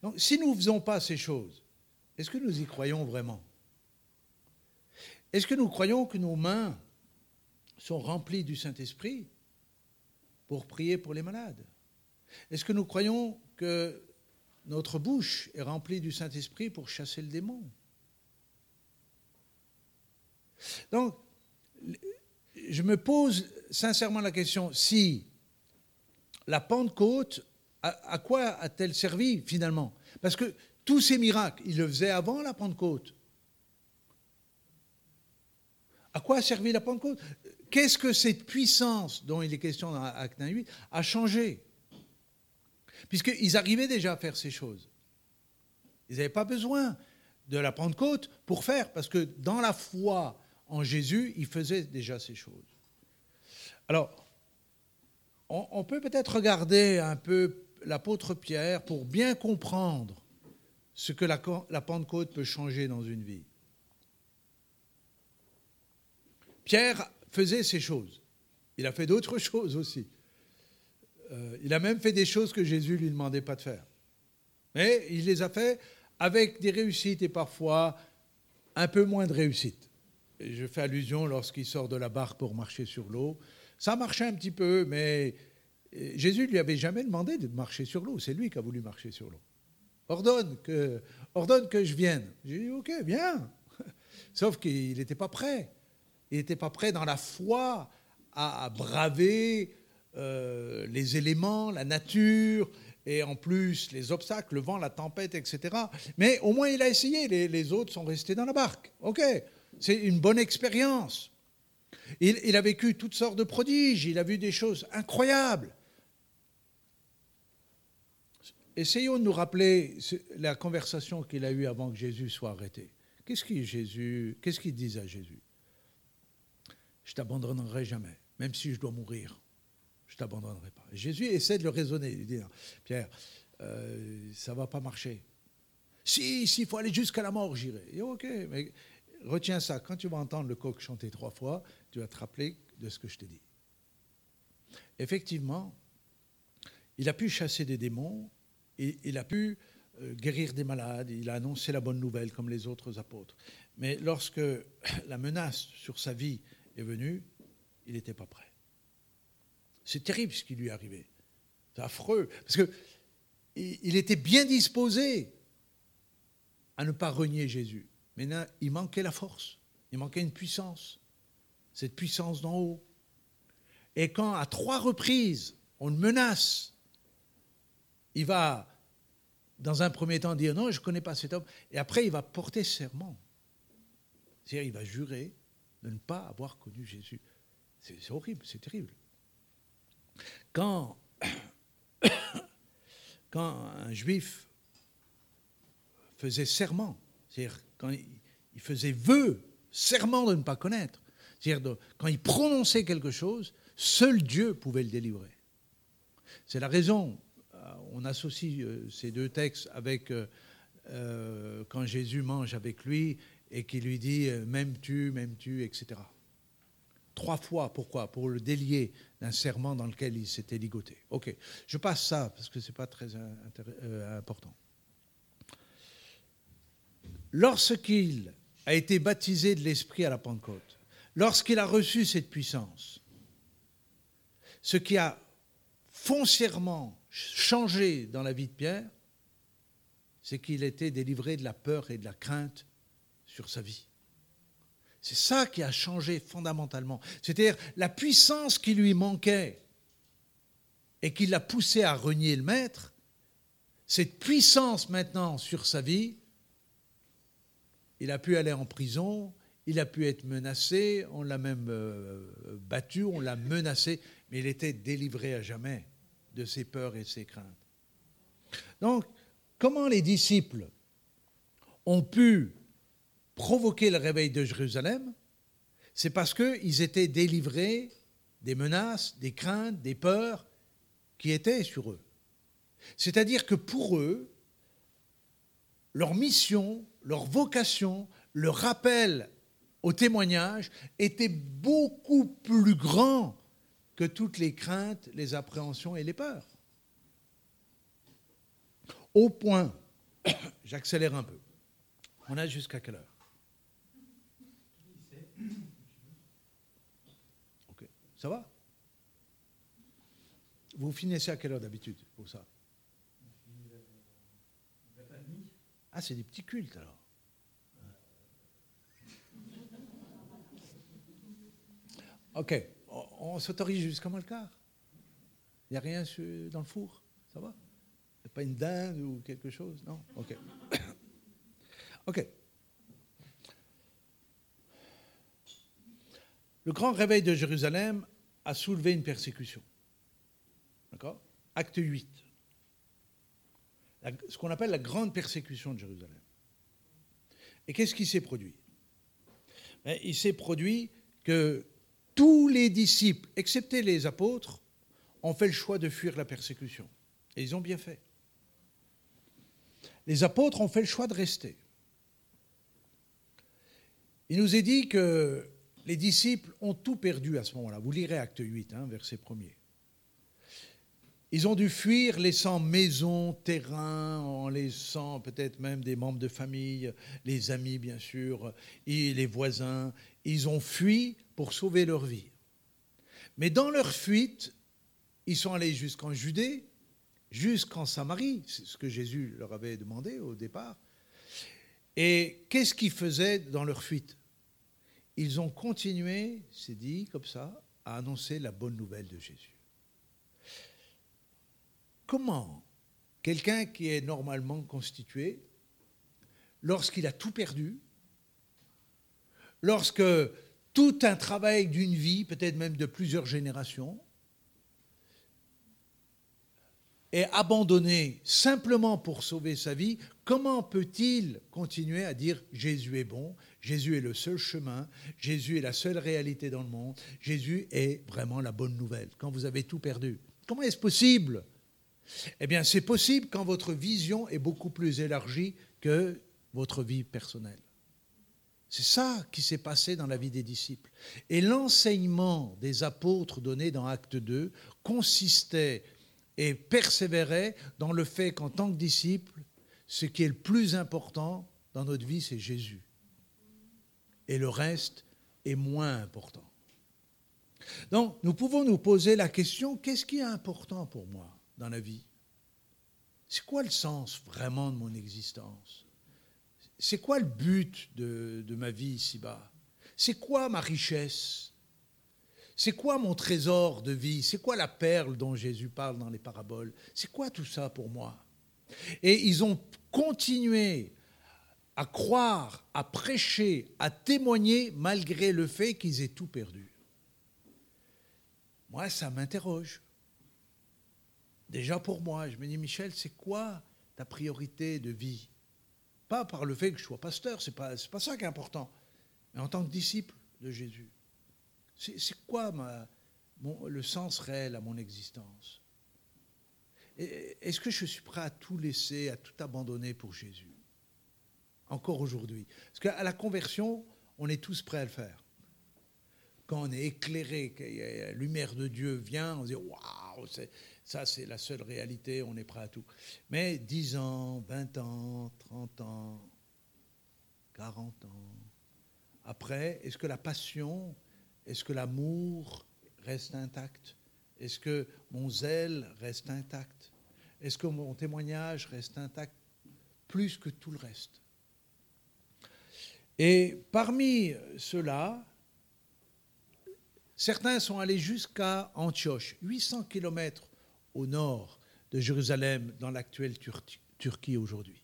Donc, si nous ne faisons pas ces choses, est-ce que nous y croyons vraiment? Est-ce que nous croyons que nos mains sont remplies du Saint-Esprit? Pour prier pour les malades. Est-ce que nous croyons que notre bouche est remplie du Saint-Esprit pour chasser le démon? Donc, je me pose sincèrement la question, si la Pentecôte, à, quoi a-t-elle servi finalement? Parce que tous ces miracles, il le faisait avant la Pentecôte. À quoi a servi la Pentecôte? Qu'est-ce que cette puissance dont il est question dans Acte 8 a changé Puisqu'ils arrivaient déjà à faire ces choses. Ils n'avaient pas besoin de la Pentecôte pour faire, parce que dans la foi en Jésus, ils faisaient déjà ces choses. Alors, on, peut peut-être regarder un peu l'apôtre Pierre pour bien comprendre ce que la, Pentecôte peut changer dans une vie. Pierre faisait ces choses. Il a fait d'autres choses aussi. Euh, il a même fait des choses que Jésus ne lui demandait pas de faire. Mais il les a fait avec des réussites et parfois un peu moins de réussites. je fais allusion lorsqu'il sort de la barque pour marcher sur l'eau. Ça marchait un petit peu, mais Jésus ne lui avait jamais demandé de marcher sur l'eau. C'est lui qui a voulu marcher sur l'eau. Ordonne que, ordonne que je vienne. J'ai dit, OK, viens. Sauf qu'il n'était pas prêt. Il n'était pas prêt dans la foi à, braver euh, les éléments, la nature, et en plus les obstacles, le vent, la tempête, etc. Mais au moins il a essayé, les, autres sont restés dans la barque. Ok, c'est une bonne expérience. Il, a vécu toutes sortes de prodiges, il a vu des choses incroyables. Essayons de nous rappeler la conversation qu'il a eue avant que Jésus soit arrêté. Qu'est-ce qu'il disait à Jésus? Je t'abandonnerai jamais, même si je dois mourir. Je t'abandonnerai pas. Jésus essaie de le raisonner. Il dit Pierre, euh, ça va pas marcher. Si, s'il faut aller jusqu'à la mort, j'irai. ok, mais retiens ça. Quand tu vas entendre le coq chanter trois fois, tu vas te rappeler de ce que je t'ai dit. Effectivement, il a pu chasser des démons, et il a pu euh, guérir des malades, il a annoncé la bonne nouvelle comme les autres apôtres. Mais lorsque la menace sur sa vie est venue, il n'était pas prêt. C'est terrible ce qui lui est arrivé. C'est affreux. Parce qu'il était bien disposé à ne pas renier Jésus. Mais il manquait la force, il manquait une puissance, cette puissance d'en haut. Et quand à trois reprises on le menace, il va dans un premier temps dire non, je ne connais pas cet homme, et après il va porter serment. C'est-à-dire il va jurer de ne pas avoir connu Jésus. C'est horrible, c'est terrible. Quand, quand un juif faisait serment, c'est-à-dire quand il faisait vœu, serment de ne pas connaître, c'est-à-dire quand il prononçait quelque chose, seul Dieu pouvait le délivrer. C'est la raison, euh, on associe euh, ces deux textes avec euh, quand Jésus mange avec lui et qui lui dit M'aimes-tu, m'aimes-tu, etc. Trois fois, pourquoi? Pour le délier d'un serment dans lequel il s'était ligoté. Ok, je passe ça parce que ce n'est pas très important. Lorsqu'il a été baptisé de l'Esprit à la Pentecôte, lorsqu'il a reçu cette puissance, ce qui a foncièrement changé dans la vie de Pierre, c'est qu'il était délivré de la peur et de la crainte sur sa vie. C'est ça qui a changé fondamentalement. C'est-à-dire la puissance qui lui manquait et qui l'a poussé à renier le maître, cette puissance maintenant sur sa vie, il a pu aller en prison, il a pu être menacé, on l'a même euh, battu, on l'a menacé, mais il était délivré à jamais de ses peurs et ses craintes. Donc, comment les disciples ont pu provoquer le réveil de Jérusalem C'est parce qu'ils étaient délivrés des menaces, des craintes, des peurs qui étaient sur eux. C'est-à-dire que pour eux, leur mission, leur vocation, leur rappel au témoignage était beaucoup plus grand que toutes les craintes, les appréhensions et les peurs. au point, j'accélère un peu. On a jusqu'à quelle heure Ok, ça va Vous finissez à quelle heure d'habitude pour ça? Ah, c'est des petits cultes alors. Ok, on s'autorise jusqu'à moins le quart. Il n'y a rien dans le four, ça va? Il pas une dinde ou quelque chose? Non? Ok. ok. Le grand réveil de Jérusalem a soulevé une persécution. D'accord? Acte 8. ce qu'on appelle la grande persécution de Jérusalem. Et qu'est-ce qui s'est produit? Ben, Il s'est produit que tous les disciples, excepté les apôtres, ont fait le choix de fuir la persécution. Et ils ont bien fait. Les apôtres ont fait le choix de rester. Il nous est dit que les disciples ont tout perdu à ce moment-là. Vous lirez acte 8, hein, verset 1 Ils ont dû fuir, laissant maison, terrain, en laissant peut-être même des membres de famille, les amis bien sûr, et les voisins. Ils ont fui pour sauver leur vie. Mais dans leur fuite, ils sont allés jusqu'en Judée, jusqu'en Samarie, c'est ce que Jésus leur avait demandé au départ. Et qu'est-ce qu'ils faisaient dans leur fuite? Ils ont continué, c'est dit comme ça, à annoncer la bonne nouvelle de Jésus. Comment quelqu'un qui est normalement constitué, lorsqu'il a tout perdu, lorsque tout un travail d'une vie, peut-être même de plusieurs générations, est abandonné simplement pour sauver sa vie, comment peut-il continuer à dire Jésus est bon, Jésus est le seul chemin, Jésus est la seule réalité dans le monde, Jésus est vraiment la bonne nouvelle quand vous avez tout perdu Comment est-ce possible? Eh bien, c'est possible quand votre vision est beaucoup plus élargie que votre vie personnelle. C'est ça qui s'est passé dans la vie des disciples. Et l'enseignement des apôtres donné dans Acte 2 consistait et persévérait dans le fait qu'en tant que disciples, ce qui est le plus important dans notre vie, c'est Jésus. Et le reste est moins important. Donc, nous pouvons nous poser la question, qu'est-ce qui est important pour moi dans la vie? C'est quoi le sens vraiment de mon existence? C'est quoi le but de, ma vie ici-bas? C'est quoi ma richesse? C'est quoi mon trésor de vie? C'est quoi la perle dont Jésus parle dans les paraboles? C'est quoi tout ça pour moi? Et ils ont continué à croire, à prêcher, à témoigner malgré le fait qu'ils aient tout perdu. Moi, ça m'interroge. Déjà pour moi, je me dis, Michel, c'est quoi ta priorité de vie? Pas par le fait que je sois pasteur, ce n'est pas, pas ça qui est important, mais en tant que disciple de Jésus. C'est quoi le sens réel à mon existence? Est-ce que je suis prêt à tout laisser, à tout abandonner pour Jésus? Encore aujourd'hui. Parce qu'à la conversion, on est tous prêts à le faire. Quand on est éclairé, que la lumière de Dieu vient, on se dit Waouh, ça, c'est la seule réalité, on est prêt à tout. Mais 10 ans, 20 ans, 30 ans, 40 ans, après, est-ce que la passion, est-ce que l'amour reste intact? Est-ce que mon zèle reste intact? Est-ce que mon témoignage reste intact plus que tout le reste? Et parmi ceux-là, certains sont allés jusqu'à Antioche, 800 kilomètres au nord de Jérusalem, dans l'actuelle Turquie aujourd'hui.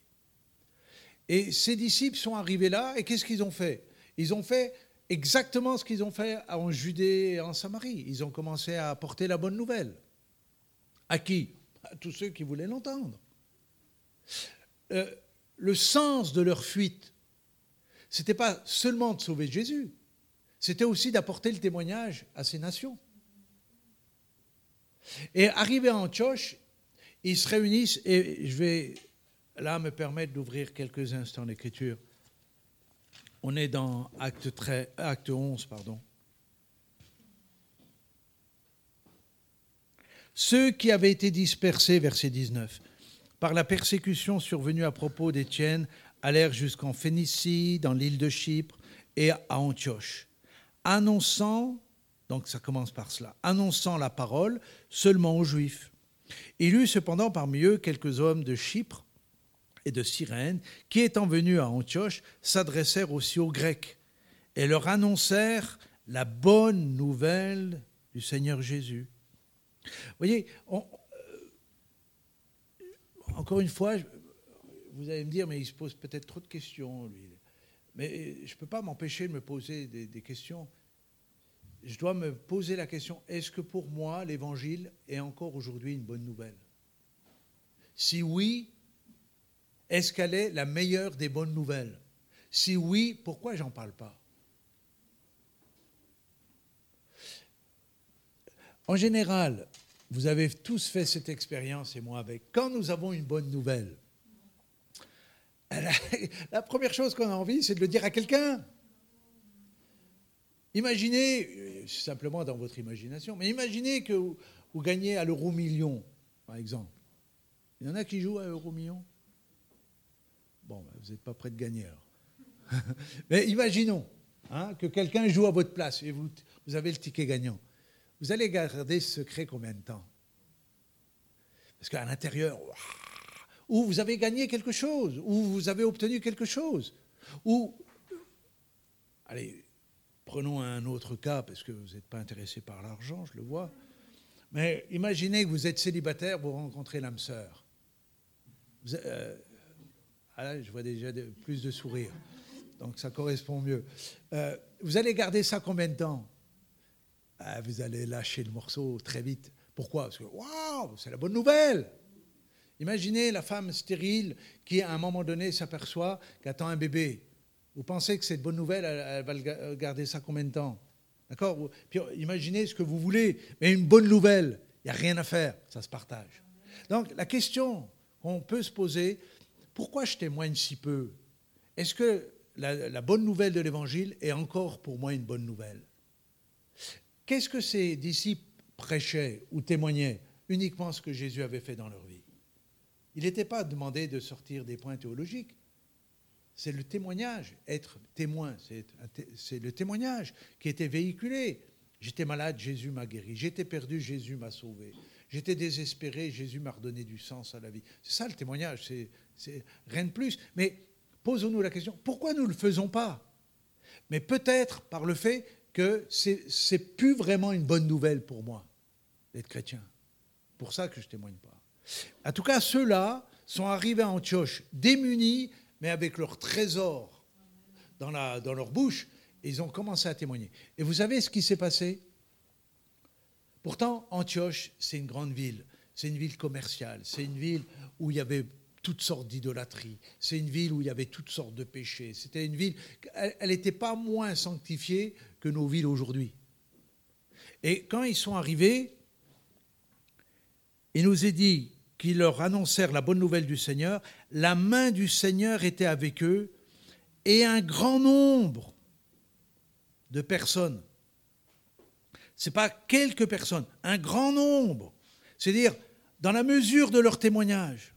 Et ces disciples sont arrivés là, et qu'est-ce qu'ils ont fait? Ils ont fait exactement ce qu'ils ont fait en Judée et en Samarie. Ils ont commencé à apporter la bonne nouvelle. À qui? À tous ceux qui voulaient l'entendre. Euh, le sens de leur fuite, ce n'était pas seulement de sauver Jésus, c'était aussi d'apporter le témoignage à ces nations. Et arrivé à Antioche, ils se réunissent et je vais là me permettre d'ouvrir quelques instants l'écriture. On est dans acte, 13, acte 11, pardon. Ceux qui avaient été dispersés, verset 19, par la persécution survenue à propos d'Étienne, allèrent jusqu'en Phénicie, dans l'île de Chypre et à Antioche, annonçant, donc ça commence par cela, annonçant la parole seulement aux Juifs. Il eut cependant parmi eux quelques hommes de Chypre et de Cyrène qui, étant venus à Antioche, s'adressèrent aussi aux Grecs et leur annoncèrent la bonne nouvelle du Seigneur Jésus. Vous voyez, euh, encore une fois, vous allez me dire, mais il se pose peut-être trop de questions, lui. Mais je ne peux pas m'empêcher de me poser des, questions. Je dois me poser la question, est-ce que pour moi, l'Évangile est encore aujourd'hui une bonne nouvelle? Si oui, est-ce qu'elle est la meilleure des bonnes nouvelles? Si oui, pourquoi j'en parle pas? En général, vous avez tous fait cette expérience et moi avec. Quand nous avons une bonne nouvelle, la première chose qu'on a envie, c'est de le dire à quelqu'un. Imaginez, euh, simplement dans votre imagination, mais imaginez que vous, gagnez à l'euro million, par exemple. Il y en a qui jouent à l'euro million? Bon, ben, vous n'êtes pas prêt de gagner alors. mais imaginons hein, que quelqu'un joue à votre place et vous, vous avez le ticket gagnant. Vous allez garder ce secret combien de temps? Parce qu'à l'intérieur, ou vous avez gagné quelque chose, ou vous avez obtenu quelque chose, ou... Allez, prenons un autre cas, parce que vous n'êtes pas intéressé par l'argent, je le vois. Mais imaginez que vous êtes célibataire, vous rencontrez l'âme sœur. Euh, ah je vois déjà plus de sourires, donc ça correspond mieux. Euh, vous allez garder ça combien de temps? Ah, Vous allez lâcher le morceau très vite. Pourquoi? Parce que, waouh, c'est la bonne nouvelle Imaginez la femme stérile qui, à un moment donné, s'aperçoit qu'elle attend un bébé. Vous pensez que cette bonne nouvelle, elle, va euh, garder ça combien de temps? D'accord? Puis imaginez ce que vous voulez, mais une bonne nouvelle, il n'y a rien à faire, ça se partage. Donc la question qu'on peut se poser, pourquoi je témoigne si peu? Est-ce que la, bonne nouvelle de l'Évangile est encore pour moi une bonne nouvelle? Qu'est-ce que ces disciples prêchaient ou témoignaient? Uniquement ce que Jésus avait fait dans leur vie. Il n'était pas demandé de sortir des points théologiques. C'est le témoignage, être témoin, c'est le témoignage qui était véhiculé. J'étais malade, Jésus m'a guéri. J'étais perdu, Jésus m'a sauvé. J'étais désespéré, Jésus m'a redonné du sens à la vie. C'est ça le témoignage, rien de plus. Mais posons-nous la question, pourquoi nous ne le faisons pas? Mais peut-être par le fait que c'est plus vraiment une bonne nouvelle pour moi d'être chrétien. Pour ça que je témoigne pas. En tout cas, ceux-là sont arrivés à Antioche démunis, mais avec leur trésor dans, dans leur bouche, et ils ont commencé à témoigner. Et vous savez ce qui s'est passé? Pourtant, Antioche, c'est une grande ville, c'est une ville commerciale, c'est une ville où il y avait toutes sortes d'idolâtries, c'est une ville où il y avait toutes sortes de péchés, c'était une ville, elle n'était pas moins sanctifiée que nos villes aujourd'hui. Et quand ils sont arrivés, il nous est dit qu'ils leur annoncèrent la bonne nouvelle du Seigneur. La main du Seigneur était avec eux et un grand nombre de personnes. Ce n'est pas quelques personnes, un grand nombre. C'est-à-dire, dans la mesure de leur témoignage.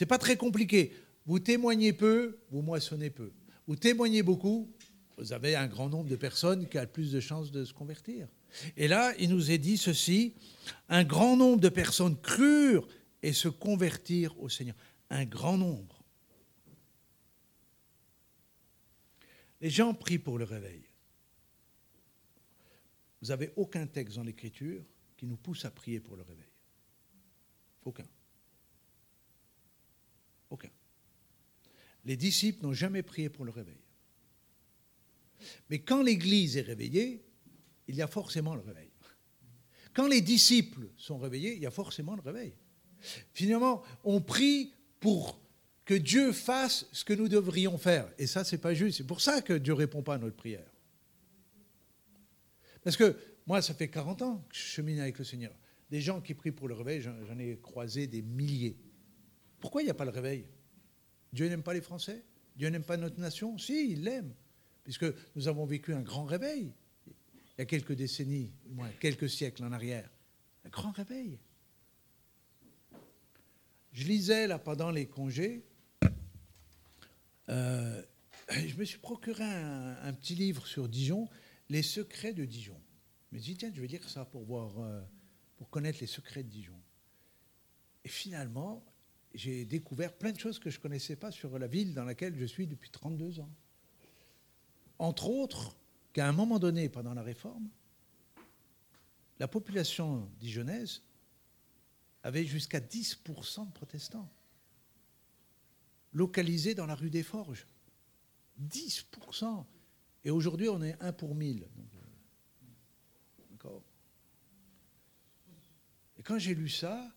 Ce n'est pas très compliqué. Vous témoignez peu, vous moissonnez peu. Vous témoignez beaucoup, vous avez un grand nombre de personnes qui ont plus de chances de se convertir. Et là, il nous est dit ceci, un grand nombre de personnes crurent et se convertirent au Seigneur. Un grand nombre. Les gens prient pour le réveil. Vous n'avez aucun texte dans l'Écriture qui nous pousse à prier pour le réveil. Aucun. Aucun. Les disciples n'ont jamais prié pour le réveil. Mais quand l'Église est réveillée, il y a forcément le réveil. Quand les disciples sont réveillés, il y a forcément le réveil. Finalement, on prie pour que Dieu fasse ce que nous devrions faire. Et ça, c'est pas juste. C'est pour ça que Dieu ne répond pas à notre prière. Parce que moi, ça fait 40 ans que je chemine avec le Seigneur. Des gens qui prient pour le réveil, j'en ai croisé des milliers. Pourquoi il n'y a pas le réveil? Dieu n'aime pas les Français? Dieu n'aime pas notre nation? Si, il l'aime. Puisque nous avons vécu un grand réveil il y a quelques décennies, moins quelques siècles en arrière. Un grand réveil. je lisais là pendant les congés, euh, je me suis procuré un, petit livre sur Dijon, Les secrets de Dijon. Je me suis dit, tiens, je vais lire ça pour, voir, euh, pour connaître les secrets de Dijon. Et finalement, j'ai découvert plein de choses que je ne connaissais pas sur la ville dans laquelle je suis depuis 32 ans. Entre autres, qu'à un moment donné, pendant la réforme, la population dijonnaise avait jusqu'à 10% de protestants, localisés dans la rue des Forges. 10%. Et aujourd'hui, on est 1 pour 1000. D'accord Et quand j'ai lu ça,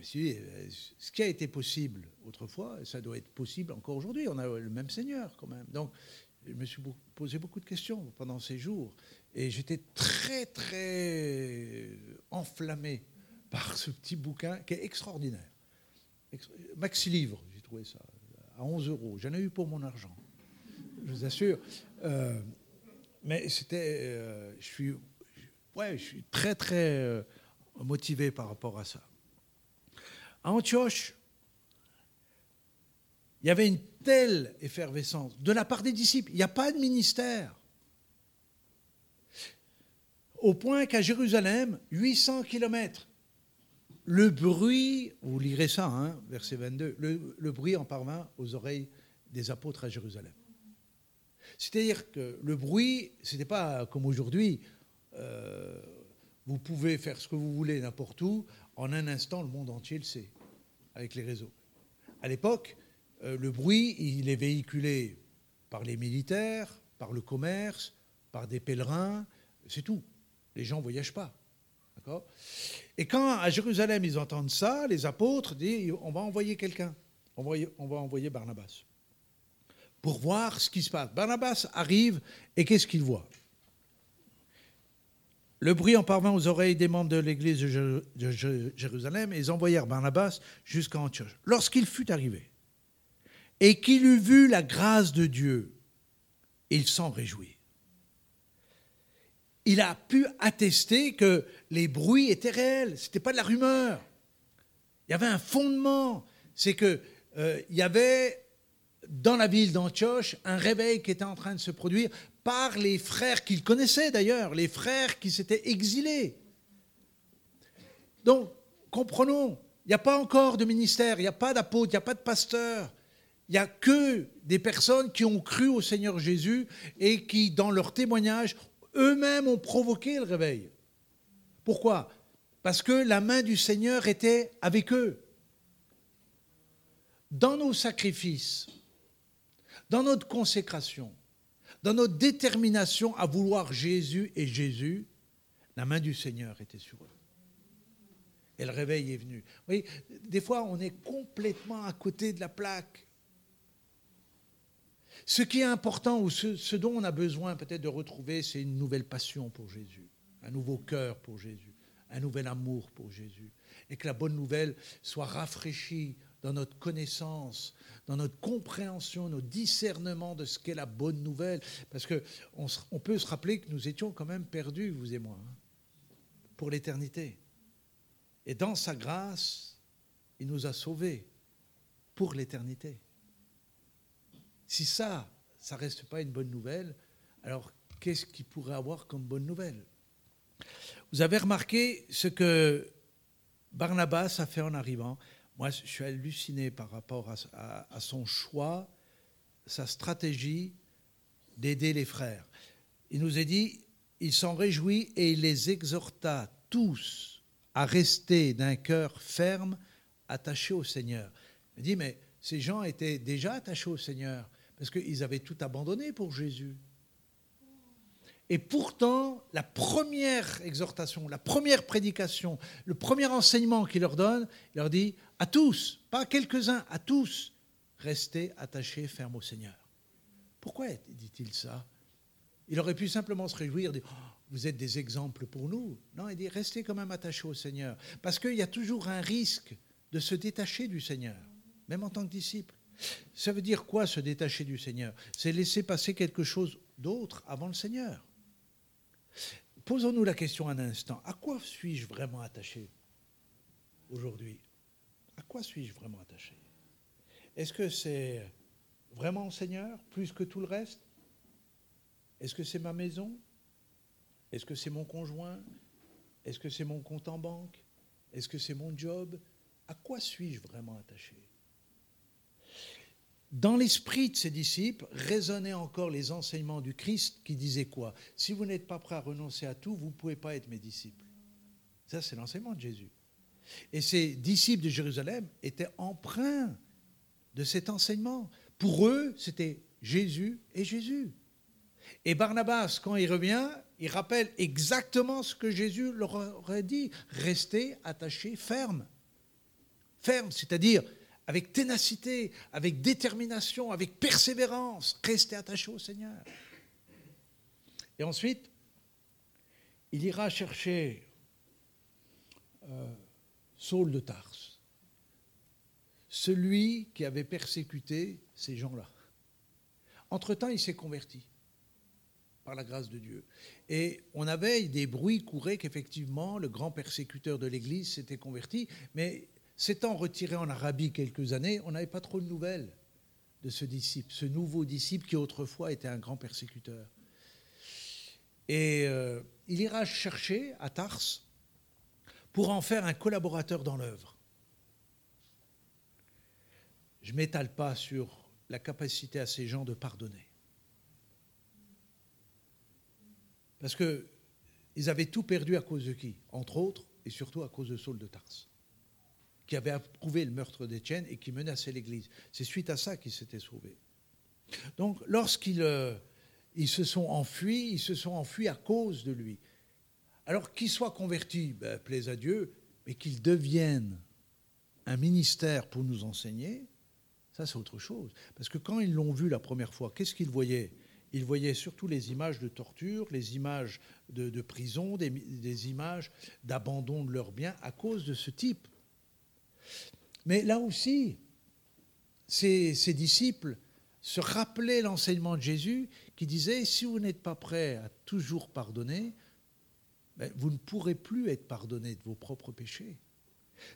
me suis dit, euh, ce qui a été possible autrefois, ça doit être possible encore aujourd'hui. On a le même Seigneur quand même. Donc, je me suis posé beaucoup de questions pendant ces jours. Et j'étais très, très enflammé par ce petit bouquin qui est extraordinaire. Maxi Livre, j'ai trouvé ça, à 11 euros. J'en ai eu pour mon argent, je vous assure. Euh, mais c'était. Euh, je, suis, ouais, je suis très, très euh, motivé par rapport à ça. À Antioche, il y avait une telle effervescence de la part des disciples. Il n'y a pas de ministère. Au point qu'à Jérusalem, 800 kilomètres, le bruit, vous lirez ça, hein, verset 22, le, bruit en parvint aux oreilles des apôtres à Jérusalem. C'est-à-dire que le bruit, ce n'était pas comme aujourd'hui, euh, vous pouvez faire ce que vous voulez n'importe où, en un instant, le monde entier le sait, avec les réseaux. À l'époque, euh, le bruit, il est véhiculé par les militaires, par le commerce, par des pèlerins, c'est tout. Les gens ne voyagent pas. Et quand à Jérusalem ils entendent ça, les apôtres disent on va envoyer quelqu'un, on va envoyer Barnabas pour voir ce qui se passe. Barnabas arrive et qu'est-ce qu'il voit? Le bruit en parvint aux oreilles des membres de l'église de Jérusalem et ils envoyèrent Barnabas jusqu'à Antioche. Lorsqu'il fut arrivé, et qu'il eut vu la grâce de Dieu, il s'en réjouit. Il a pu attester que les bruits étaient réels, ce n'était pas de la rumeur. Il y avait un fondement, c'est qu'il euh, y avait dans la ville d'Antioche un réveil qui était en train de se produire par les frères qu'il connaissait d'ailleurs, les frères qui s'étaient exilés. Donc, comprenons, il n'y a pas encore de ministère, il n'y a pas d'apôtre, il n'y a pas de pasteur, il n'y a que des personnes qui ont cru au Seigneur Jésus et qui, dans leur témoignage, eux-mêmes ont provoqué le réveil. Pourquoi? Parce que la main du Seigneur était avec eux. Dans nos sacrifices, dans notre consécration, dans notre détermination à vouloir Jésus et Jésus, la main du Seigneur était sur eux. Et le réveil est venu. Vous voyez, des fois, on est complètement à côté de la plaque. Ce qui est important, ou ce, dont on a besoin peut-être de retrouver, c'est une nouvelle passion pour Jésus, un nouveau cœur pour Jésus, un nouvel amour pour Jésus. Et que la bonne nouvelle soit rafraîchie dans notre connaissance, dans notre compréhension, nos discernements de ce qu'est la bonne nouvelle. Parce qu'on on peut se rappeler que nous étions quand même perdus, vous et moi, hein, pour l'éternité. Et dans sa grâce, il nous a sauvés pour l'éternité. Si ça, ça ne reste pas une bonne nouvelle, alors qu'est-ce qu'il pourrait avoir comme bonne nouvelle? Vous avez remarqué ce que Barnabas a fait en arrivant. Moi, je suis halluciné par rapport à, son choix, sa stratégie d'aider les frères. Il nous a dit, il s'en réjouit et il les exhorta tous à rester d'un cœur ferme, attaché au Seigneur. Il dit, mais ces gens étaient déjà attachés au Seigneur. Parce qu'ils avaient tout abandonné pour Jésus. Et pourtant, la première exhortation, la première prédication, le premier enseignement qu'il leur donne, il leur dit à tous, pas à quelques-uns, à tous, restez attachés, fermes au Seigneur. Pourquoi dit-il ça? Il aurait pu simplement se réjouir, dire oh, Vous êtes des exemples pour nous. Non, il dit Restez quand même attachés au Seigneur. Parce qu'il y a toujours un risque de se détacher du Seigneur, même en tant que disciple. Ça veut dire quoi se détacher du Seigneur? C'est laisser passer quelque chose d'autre avant le Seigneur. Posons-nous la question un instant. À quoi suis-je vraiment attaché aujourd'hui? À quoi suis-je vraiment attaché? Est-ce que c'est vraiment Seigneur plus que tout le reste? Est-ce que c'est ma maison? Est-ce que c'est mon conjoint? Est-ce que c'est mon compte en banque? Est-ce que c'est mon job? À quoi suis-je vraiment attaché? Dans l'esprit de ses disciples résonnaient encore les enseignements du Christ qui disait quoi Si vous n'êtes pas prêt à renoncer à tout, vous ne pouvez pas être mes disciples. Ça, c'est l'enseignement de Jésus. Et ces disciples de Jérusalem étaient empreints de cet enseignement. Pour eux, c'était Jésus et Jésus. Et Barnabas, quand il revient, il rappelle exactement ce que Jésus leur aurait dit. Restez attachés ferme. Ferme, c'est-à-dire avec ténacité, avec détermination, avec persévérance, restez attachés au Seigneur. Et ensuite, il ira chercher euh, Saul de Tarse, celui qui avait persécuté ces gens-là. Entre-temps, il s'est converti par la grâce de Dieu. Et on avait des bruits couraient qu'effectivement, le grand persécuteur de l'Église s'était converti, mais S'étant retiré en Arabie quelques années, on n'avait pas trop de nouvelles de ce disciple, ce nouveau disciple qui autrefois était un grand persécuteur. Et euh, il ira chercher à Tars pour en faire un collaborateur dans l'œuvre. Je ne m'étale pas sur la capacité à ces gens de pardonner. Parce qu'ils avaient tout perdu à cause de qui? Entre autres, et surtout à cause de Saul de Tarse qui avait approuvé le meurtre d'Étienne et qui menaçait l'Église. C'est suite à ça qu'ils s'étaient sauvés. Donc, lorsqu'ils euh, ils se sont enfuis, ils se sont enfuis à cause de lui. Alors qu'ils soient convertis, ben, plaise à Dieu, mais qu'ils deviennent un ministère pour nous enseigner, ça c'est autre chose. Parce que quand ils l'ont vu la première fois, qu'est-ce qu'ils voyaient? Ils voyaient surtout les images de torture, les images de, prison, des, des images d'abandon de leurs biens à cause de ce type mais là aussi, ses, disciples se rappelaient l'enseignement de Jésus qui disait, si vous n'êtes pas prêt à toujours pardonner, ben, vous ne pourrez plus être pardonné de vos propres péchés.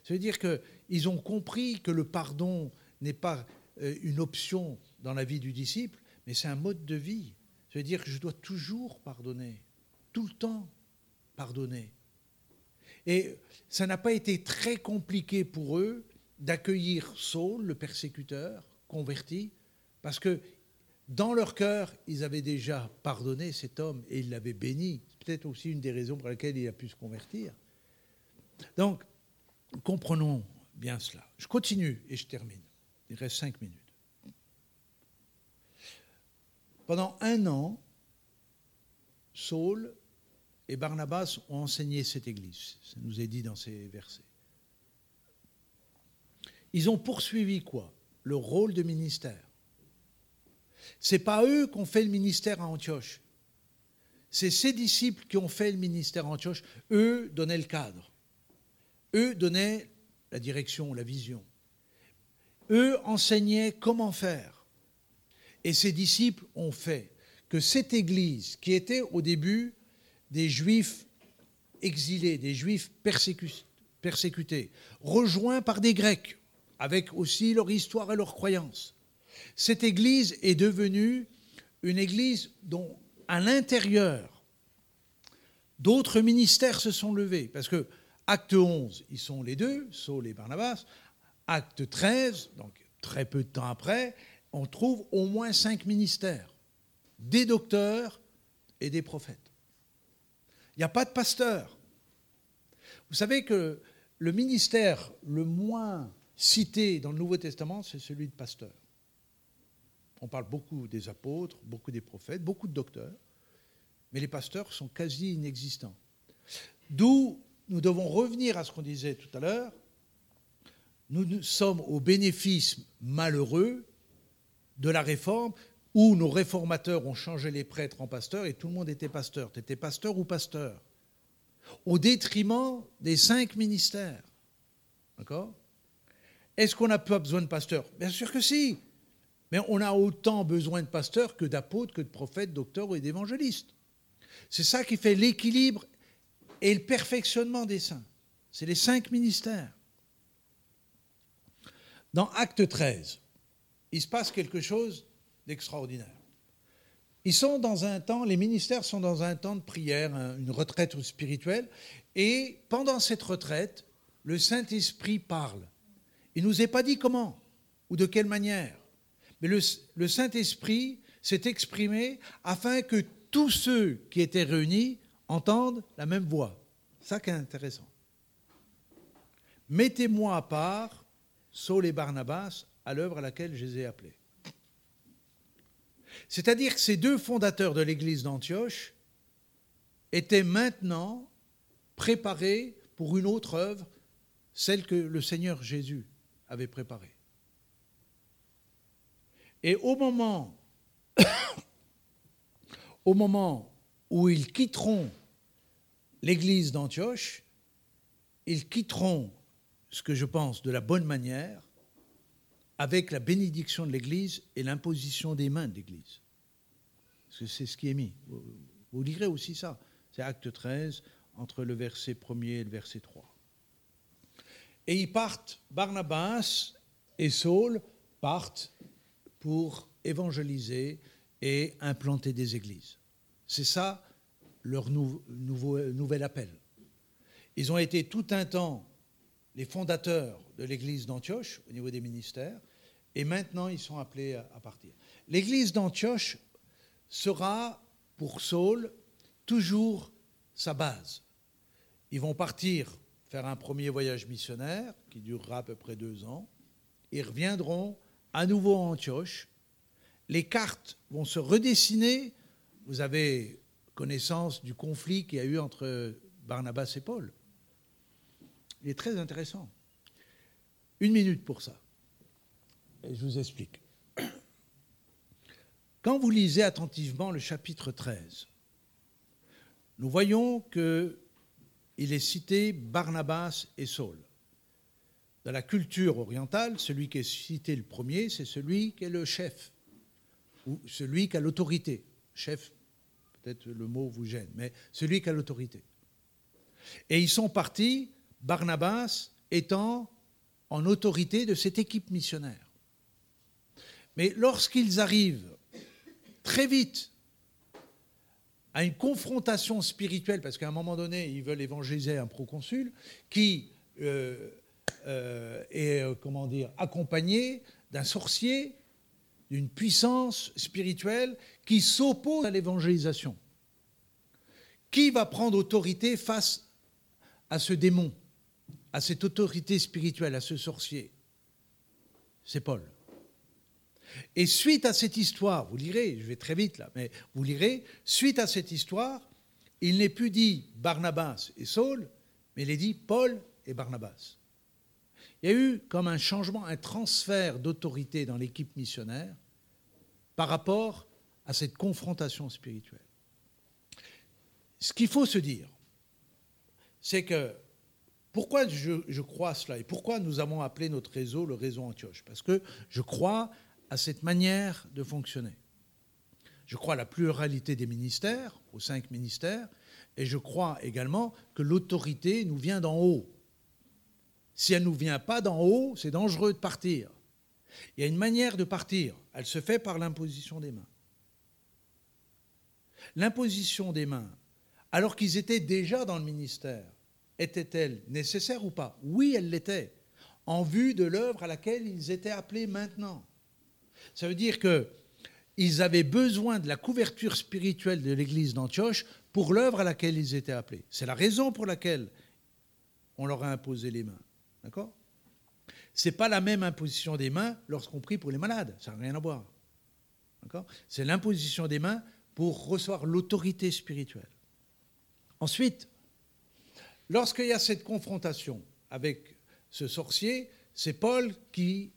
Ça veut dire qu'ils ont compris que le pardon n'est pas euh, une option dans la vie du disciple, mais c'est un mode de vie. Ça veut dire que je dois toujours pardonner, tout le temps pardonner. Et ça n'a pas été très compliqué pour eux d'accueillir Saul, le persécuteur, converti, parce que dans leur cœur, ils avaient déjà pardonné cet homme et ils l'avaient béni. C'est peut-être aussi une des raisons pour lesquelles il a pu se convertir. Donc, comprenons bien cela. Je continue et je termine. Il reste cinq minutes. Pendant un an, Saul et Barnabas ont enseigné cette église. Ça nous est dit dans ces versets. Ils ont poursuivi quoi? Le rôle de ministère. C'est pas eux qui ont fait le ministère à Antioche. C'est ces disciples qui ont fait le ministère à Antioche. Eux donnaient le cadre. Eux donnaient la direction, la vision. Eux enseignaient comment faire. Et ces disciples ont fait que cette église, qui était au début des juifs exilés, des juifs persécutés, rejoints par des grecs, avec aussi leur histoire et leurs croyances. Cette église est devenue une église dont, à l'intérieur, d'autres ministères se sont levés. Parce que, acte 11, ils sont les deux, Saul et Barnabas. Acte 13, donc très peu de temps après, on trouve au moins cinq ministères, des docteurs et des prophètes. Il n'y a pas de pasteur. Vous savez que le ministère le moins cité dans le Nouveau Testament, c'est celui de pasteur. On parle beaucoup des apôtres, beaucoup des prophètes, beaucoup de docteurs, mais les pasteurs sont quasi inexistants. D'où nous devons revenir à ce qu'on disait tout à l'heure. Nous sommes au bénéfice malheureux de la réforme où nos réformateurs ont changé les prêtres en pasteurs et tout le monde était pasteur. Tu étais pasteur ou pasteur? Au détriment des cinq ministères. D'accord? Est-ce qu'on n'a pas besoin de pasteurs Bien sûr que si. Mais on a autant besoin de pasteurs que d'apôtres, que de prophètes, docteurs et d'évangélistes. C'est ça qui fait l'équilibre et le perfectionnement des saints. C'est les cinq ministères. Dans Acte 13, il se passe quelque chose d'extraordinaire. Ils sont dans un temps, les ministères sont dans un temps de prière, une retraite spirituelle, et pendant cette retraite, le Saint-Esprit parle. Il ne nous est pas dit comment ou de quelle manière, mais le, Saint-Esprit s'est exprimé afin que tous ceux qui étaient réunis entendent la même voix. Ça qui est intéressant. Mettez-moi à part, Saul et Barnabas, à l'œuvre à laquelle je les ai appelés. C'est-à-dire que ces deux fondateurs de l'église d'Antioche étaient maintenant préparés pour une autre œuvre, celle que le Seigneur Jésus avait préparée. Et au moment, au moment où ils quitteront l'église d'Antioche, ils quitteront ce que je pense de la bonne manière, avec la bénédiction de l'Église et l'imposition des mains de l'Église. c'est ce qui est mis. Vous, lirez aussi ça. C'est acte 13, entre le verset 1er et le verset 3. Et ils partent, Barnabas et Saul partent pour évangéliser et implanter des églises. C'est ça leur nouvel appel. Ils ont été tout un temps les fondateurs de l'église d'Antioche au niveau des ministères, et maintenant ils sont appelés à, partir. L'église d'Antioche sera pour Saul toujours sa base. Ils vont partir faire un premier voyage missionnaire qui durera à peu près deux ans. Ils reviendront à nouveau à Antioche. Les cartes vont se redessiner. Vous avez connaissance du conflit qu'il y a eu entre Barnabas et Paul. Il est très intéressant. Une minute pour ça. Et je vous explique. Quand vous lisez attentivement le chapitre 13, nous voyons qu'il est cité Barnabas et Saul. Dans la culture orientale, celui qui est cité le premier, c'est celui qui est le chef, ou celui qui a l'autorité. Chef, peut-être le mot vous gêne, mais celui qui a l'autorité. Et ils sont partis Barnabas étant en autorité de cette équipe missionnaire. Mais lorsqu'ils arrivent très vite à une confrontation spirituelle, parce qu'à un moment donné, ils veulent évangéliser un proconsul qui euh, euh, est, euh, comment accompagné d'un sorcier, d'une puissance spirituelle qui s'oppose à l'évangélisation. Qui va prendre autorité face à ce démon? À cette autorité spirituelle, à ce sorcier, c'est Paul. Et suite à cette histoire, vous lirez, je vais très vite là, mais vous lirez, suite à cette histoire, il n'est plus dit Barnabas et Saul, mais il est dit Paul et Barnabas. Il y a eu comme un changement, un transfert d'autorité dans l'équipe missionnaire par rapport à cette confrontation spirituelle. Ce qu'il faut se dire, c'est que pourquoi je, crois cela et pourquoi nous avons appelé notre réseau le réseau Antioche? Parce que je crois à cette manière de fonctionner. Je crois à la pluralité des ministères, aux cinq ministères, et je crois également que l'autorité nous vient d'en haut. Si elle ne nous vient pas d'en haut, c'est dangereux de partir. Il y a une manière de partir, elle se fait par l'imposition des mains. L'imposition des mains, alors qu'ils étaient déjà dans le ministère, était-elle nécessaire ou pas? Oui, elle l'était, en vue de l'œuvre à laquelle ils étaient appelés maintenant. Ça veut dire qu'ils avaient besoin de la couverture spirituelle de l'église d'Antioche pour l'œuvre à laquelle ils étaient appelés. C'est la raison pour laquelle on leur a imposé les mains. D'accord? Ce n'est pas la même imposition des mains lorsqu'on prie pour les malades. Ça n'a rien à voir. D'accord? C'est l'imposition des mains pour recevoir l'autorité spirituelle. Ensuite, Lorsqu'il y a cette confrontation avec ce sorcier, c'est Paul qui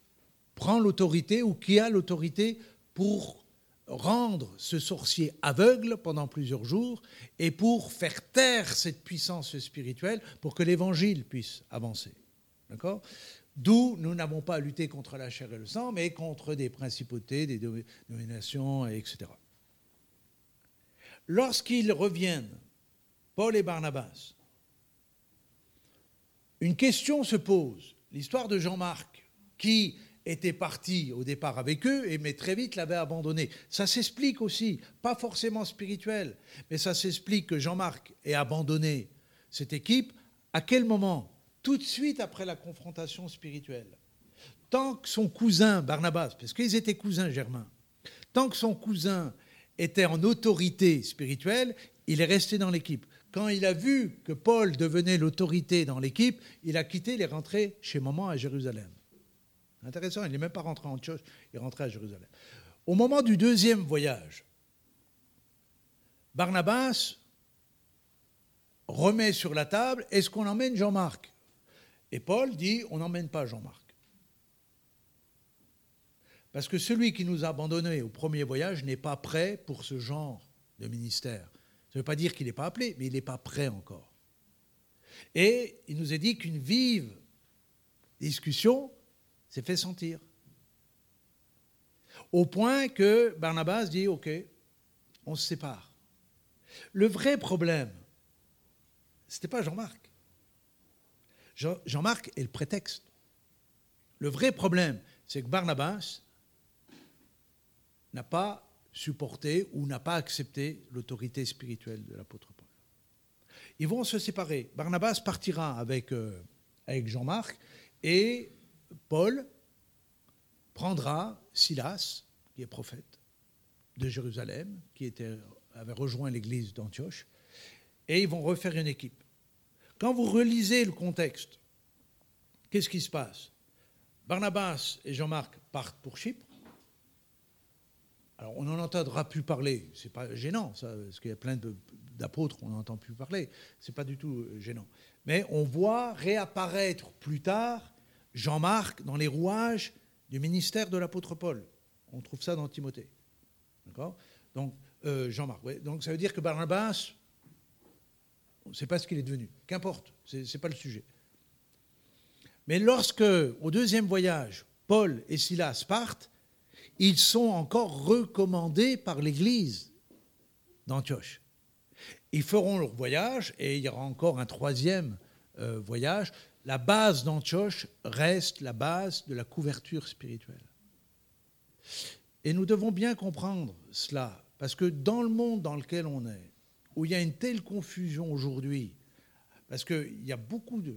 prend l'autorité ou qui a l'autorité pour rendre ce sorcier aveugle pendant plusieurs jours et pour faire taire cette puissance spirituelle pour que l'évangile puisse avancer. D'accord? D'où nous n'avons pas à lutter contre la chair et le sang, mais contre des principautés, des dominations, etc. Lorsqu'ils reviennent, Paul et Barnabas, une question se pose. L'histoire de Jean-Marc, qui était parti au départ avec eux, et mais très vite l'avait abandonné. Ça s'explique aussi, pas forcément spirituel, mais ça s'explique que Jean-Marc ait abandonné cette équipe. À quel moment Tout de suite après la confrontation spirituelle. Tant que son cousin Barnabas, parce qu'ils étaient cousins germains, tant que son cousin était en autorité spirituelle, il est resté dans l'équipe. Quand il a vu que Paul devenait l'autorité dans l'équipe, il a quitté, il est rentré chez maman à Jérusalem. Intéressant, il n'est même pas rentré en Antioche, il est rentré à Jérusalem. Au moment du deuxième voyage, Barnabas remet sur la table, est-ce qu'on emmène Jean-Marc? Et Paul dit, on n'emmène pas Jean-Marc. Parce que celui qui nous a abandonnés au premier voyage n'est pas prêt pour ce genre de ministère. Ne veut pas dire qu'il n'est pas appelé, mais il n'est pas prêt encore. Et il nous est dit qu'une vive discussion s'est fait sentir. Au point que Barnabas dit, OK, on se sépare. Le vrai problème, ce n'était pas Jean-Marc. Jean-Marc est le prétexte. Le vrai problème, c'est que Barnabas n'a pas supporté ou n'a pas accepté l'autorité spirituelle de l'apôtre Paul. Ils vont se séparer. Barnabas partira avec, euh, avec Jean-Marc et Paul prendra Silas, qui est prophète de Jérusalem, qui avait rejoint l'église d'Antioche, et ils vont refaire une équipe. Quand vous relisez le contexte, qu'est-ce qui se passe? Barnabas et Jean-Marc partent pour Chypre. Alors, on n'en entendra plus parler. C'est pas gênant, ça, parce qu'il y a plein d'apôtres, on n'entend plus parler. C'est pas du tout euh, gênant. Mais on voit réapparaître plus tard Jean-Marc dans les rouages du ministère de l'apôtre Paul. On trouve ça dans Timothée. D'accord? Donc, euh, Jean-Marc. Donc, ça veut dire que Barnabas, on ne sait pas ce qu'il est devenu. Qu'importe, ce n'est pas le sujet. Mais lorsque, au deuxième voyage, Paul et Silas partent, ils sont encore recommandés par l'Église d'Antioche. Ils feront leur voyage et il y aura encore un troisième euh, voyage. La base d'Antioche reste la base de la couverture spirituelle. Et nous devons bien comprendre cela, parce que dans le monde dans lequel on est, où il y a une telle confusion aujourd'hui, parce qu'il y a beaucoup de,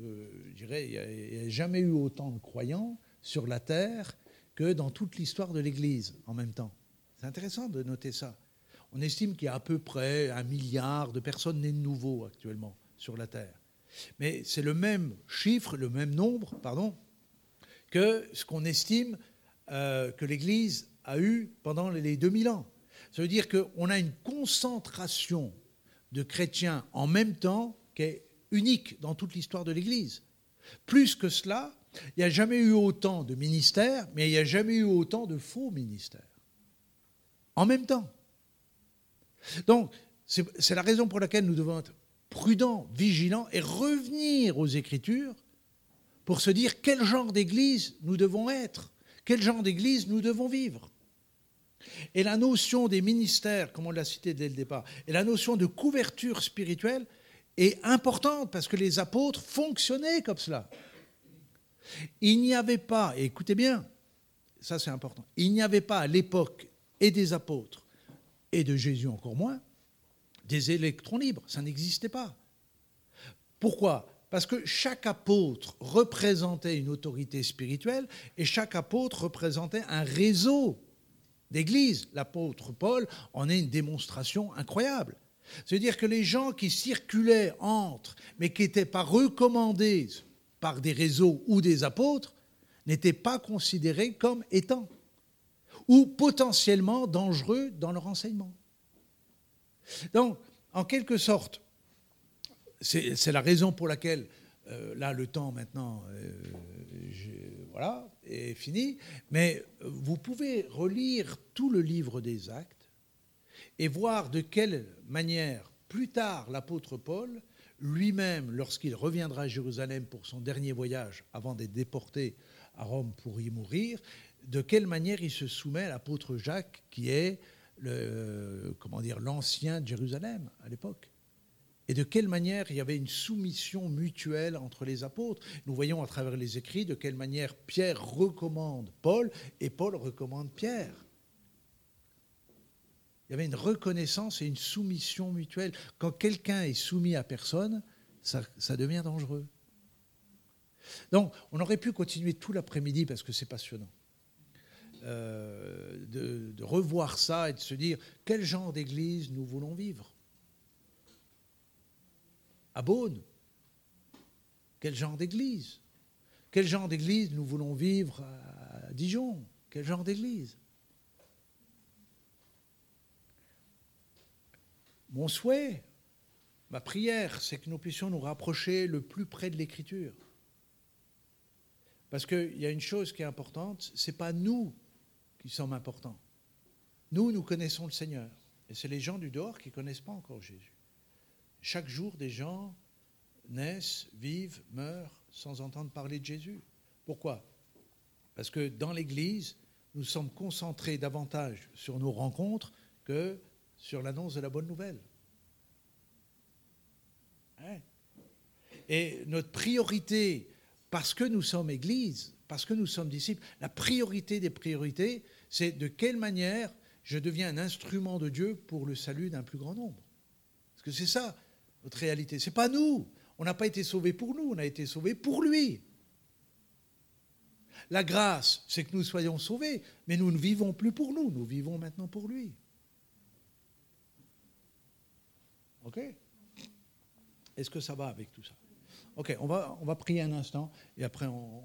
je dirais, il n'y a jamais eu autant de croyants sur la terre que dans toute l'histoire de l'Église en même temps. C'est intéressant de noter ça. On estime qu'il y a à peu près un milliard de personnes nées de nouveau actuellement sur la Terre. Mais c'est le même chiffre, le même nombre, pardon, que ce qu'on estime euh, que l'Église a eu pendant les 2000 ans. Ça veut dire qu'on a une concentration de chrétiens en même temps qui est unique dans toute l'histoire de l'Église. Plus que cela, il n'y a jamais eu autant de ministères, mais il n'y a jamais eu autant de faux ministères. En même temps. Donc, c'est la raison pour laquelle nous devons être prudents, vigilants et revenir aux Écritures pour se dire quel genre d'Église nous devons être, quel genre d'Église nous devons vivre. Et la notion des ministères, comme on l'a cité dès le départ, et la notion de couverture spirituelle est importante parce que les apôtres fonctionnaient comme cela. Il n'y avait pas, et écoutez bien, ça c'est important, il n'y avait pas à l'époque et des apôtres, et de Jésus encore moins, des électrons libres. Ça n'existait pas. Pourquoi? Parce que chaque apôtre représentait une autorité spirituelle et chaque apôtre représentait un réseau d'églises. L'apôtre Paul en est une démonstration incroyable. C'est-à-dire que les gens qui circulaient entre, mais qui n'étaient pas recommandés par des réseaux ou des apôtres n'étaient pas considérés comme étant ou potentiellement dangereux dans leur enseignement. Donc, en quelque sorte, c'est la raison pour laquelle, euh, là, le temps maintenant euh, voilà, est fini, mais vous pouvez relire tout le livre des actes et voir de quelle manière, plus tard, l'apôtre Paul lui-même, lorsqu'il reviendra à Jérusalem pour son dernier voyage, avant d'être déporté à Rome pour y mourir, de quelle manière il se soumet à l'apôtre Jacques, qui est le, comment dire, l'ancien de Jérusalem à l'époque? et de quelle manière il y avait une soumission mutuelle entre les apôtres? Nous voyons à travers les écrits de quelle manière Pierre recommande Paul et Paul recommande Pierre. Il y avait une reconnaissance et une soumission mutuelle. Quand quelqu'un est soumis à personne, ça, devient dangereux. Donc, on aurait pu continuer tout l'après-midi parce que c'est passionnant. Euh, de, revoir ça et de se dire quel genre d'église nous voulons vivre? À Beaune, quel genre d'église? Quel genre d'église nous voulons vivre à Dijon? Quel genre d'église? Mon souhait, ma prière, c'est que nous puissions nous rapprocher le plus près de l'écriture. Parce qu'il y a une chose qui est importante, ce n'est pas nous qui sommes importants. Nous, nous connaissons le Seigneur. Et c'est les gens du dehors qui ne connaissent pas encore Jésus. Chaque jour, des gens naissent, vivent, meurent sans entendre parler de Jésus. Pourquoi? Parce que dans l'Église, nous sommes concentrés davantage sur nos rencontres que sur l'annonce de la bonne nouvelle. Hein? Et notre priorité, parce que nous sommes Église, parce que nous sommes disciples, la priorité des priorités, c'est de quelle manière je deviens un instrument de Dieu pour le salut d'un plus grand nombre. Parce que c'est ça, notre réalité. Ce n'est pas nous. On n'a pas été sauvés pour nous, on a été sauvés pour lui. La grâce, c'est que nous soyons sauvés, mais nous ne vivons plus pour nous, nous vivons maintenant pour lui. OK? Est-ce que ça va avec tout ça? Ok, on va, on va prier un instant et après on,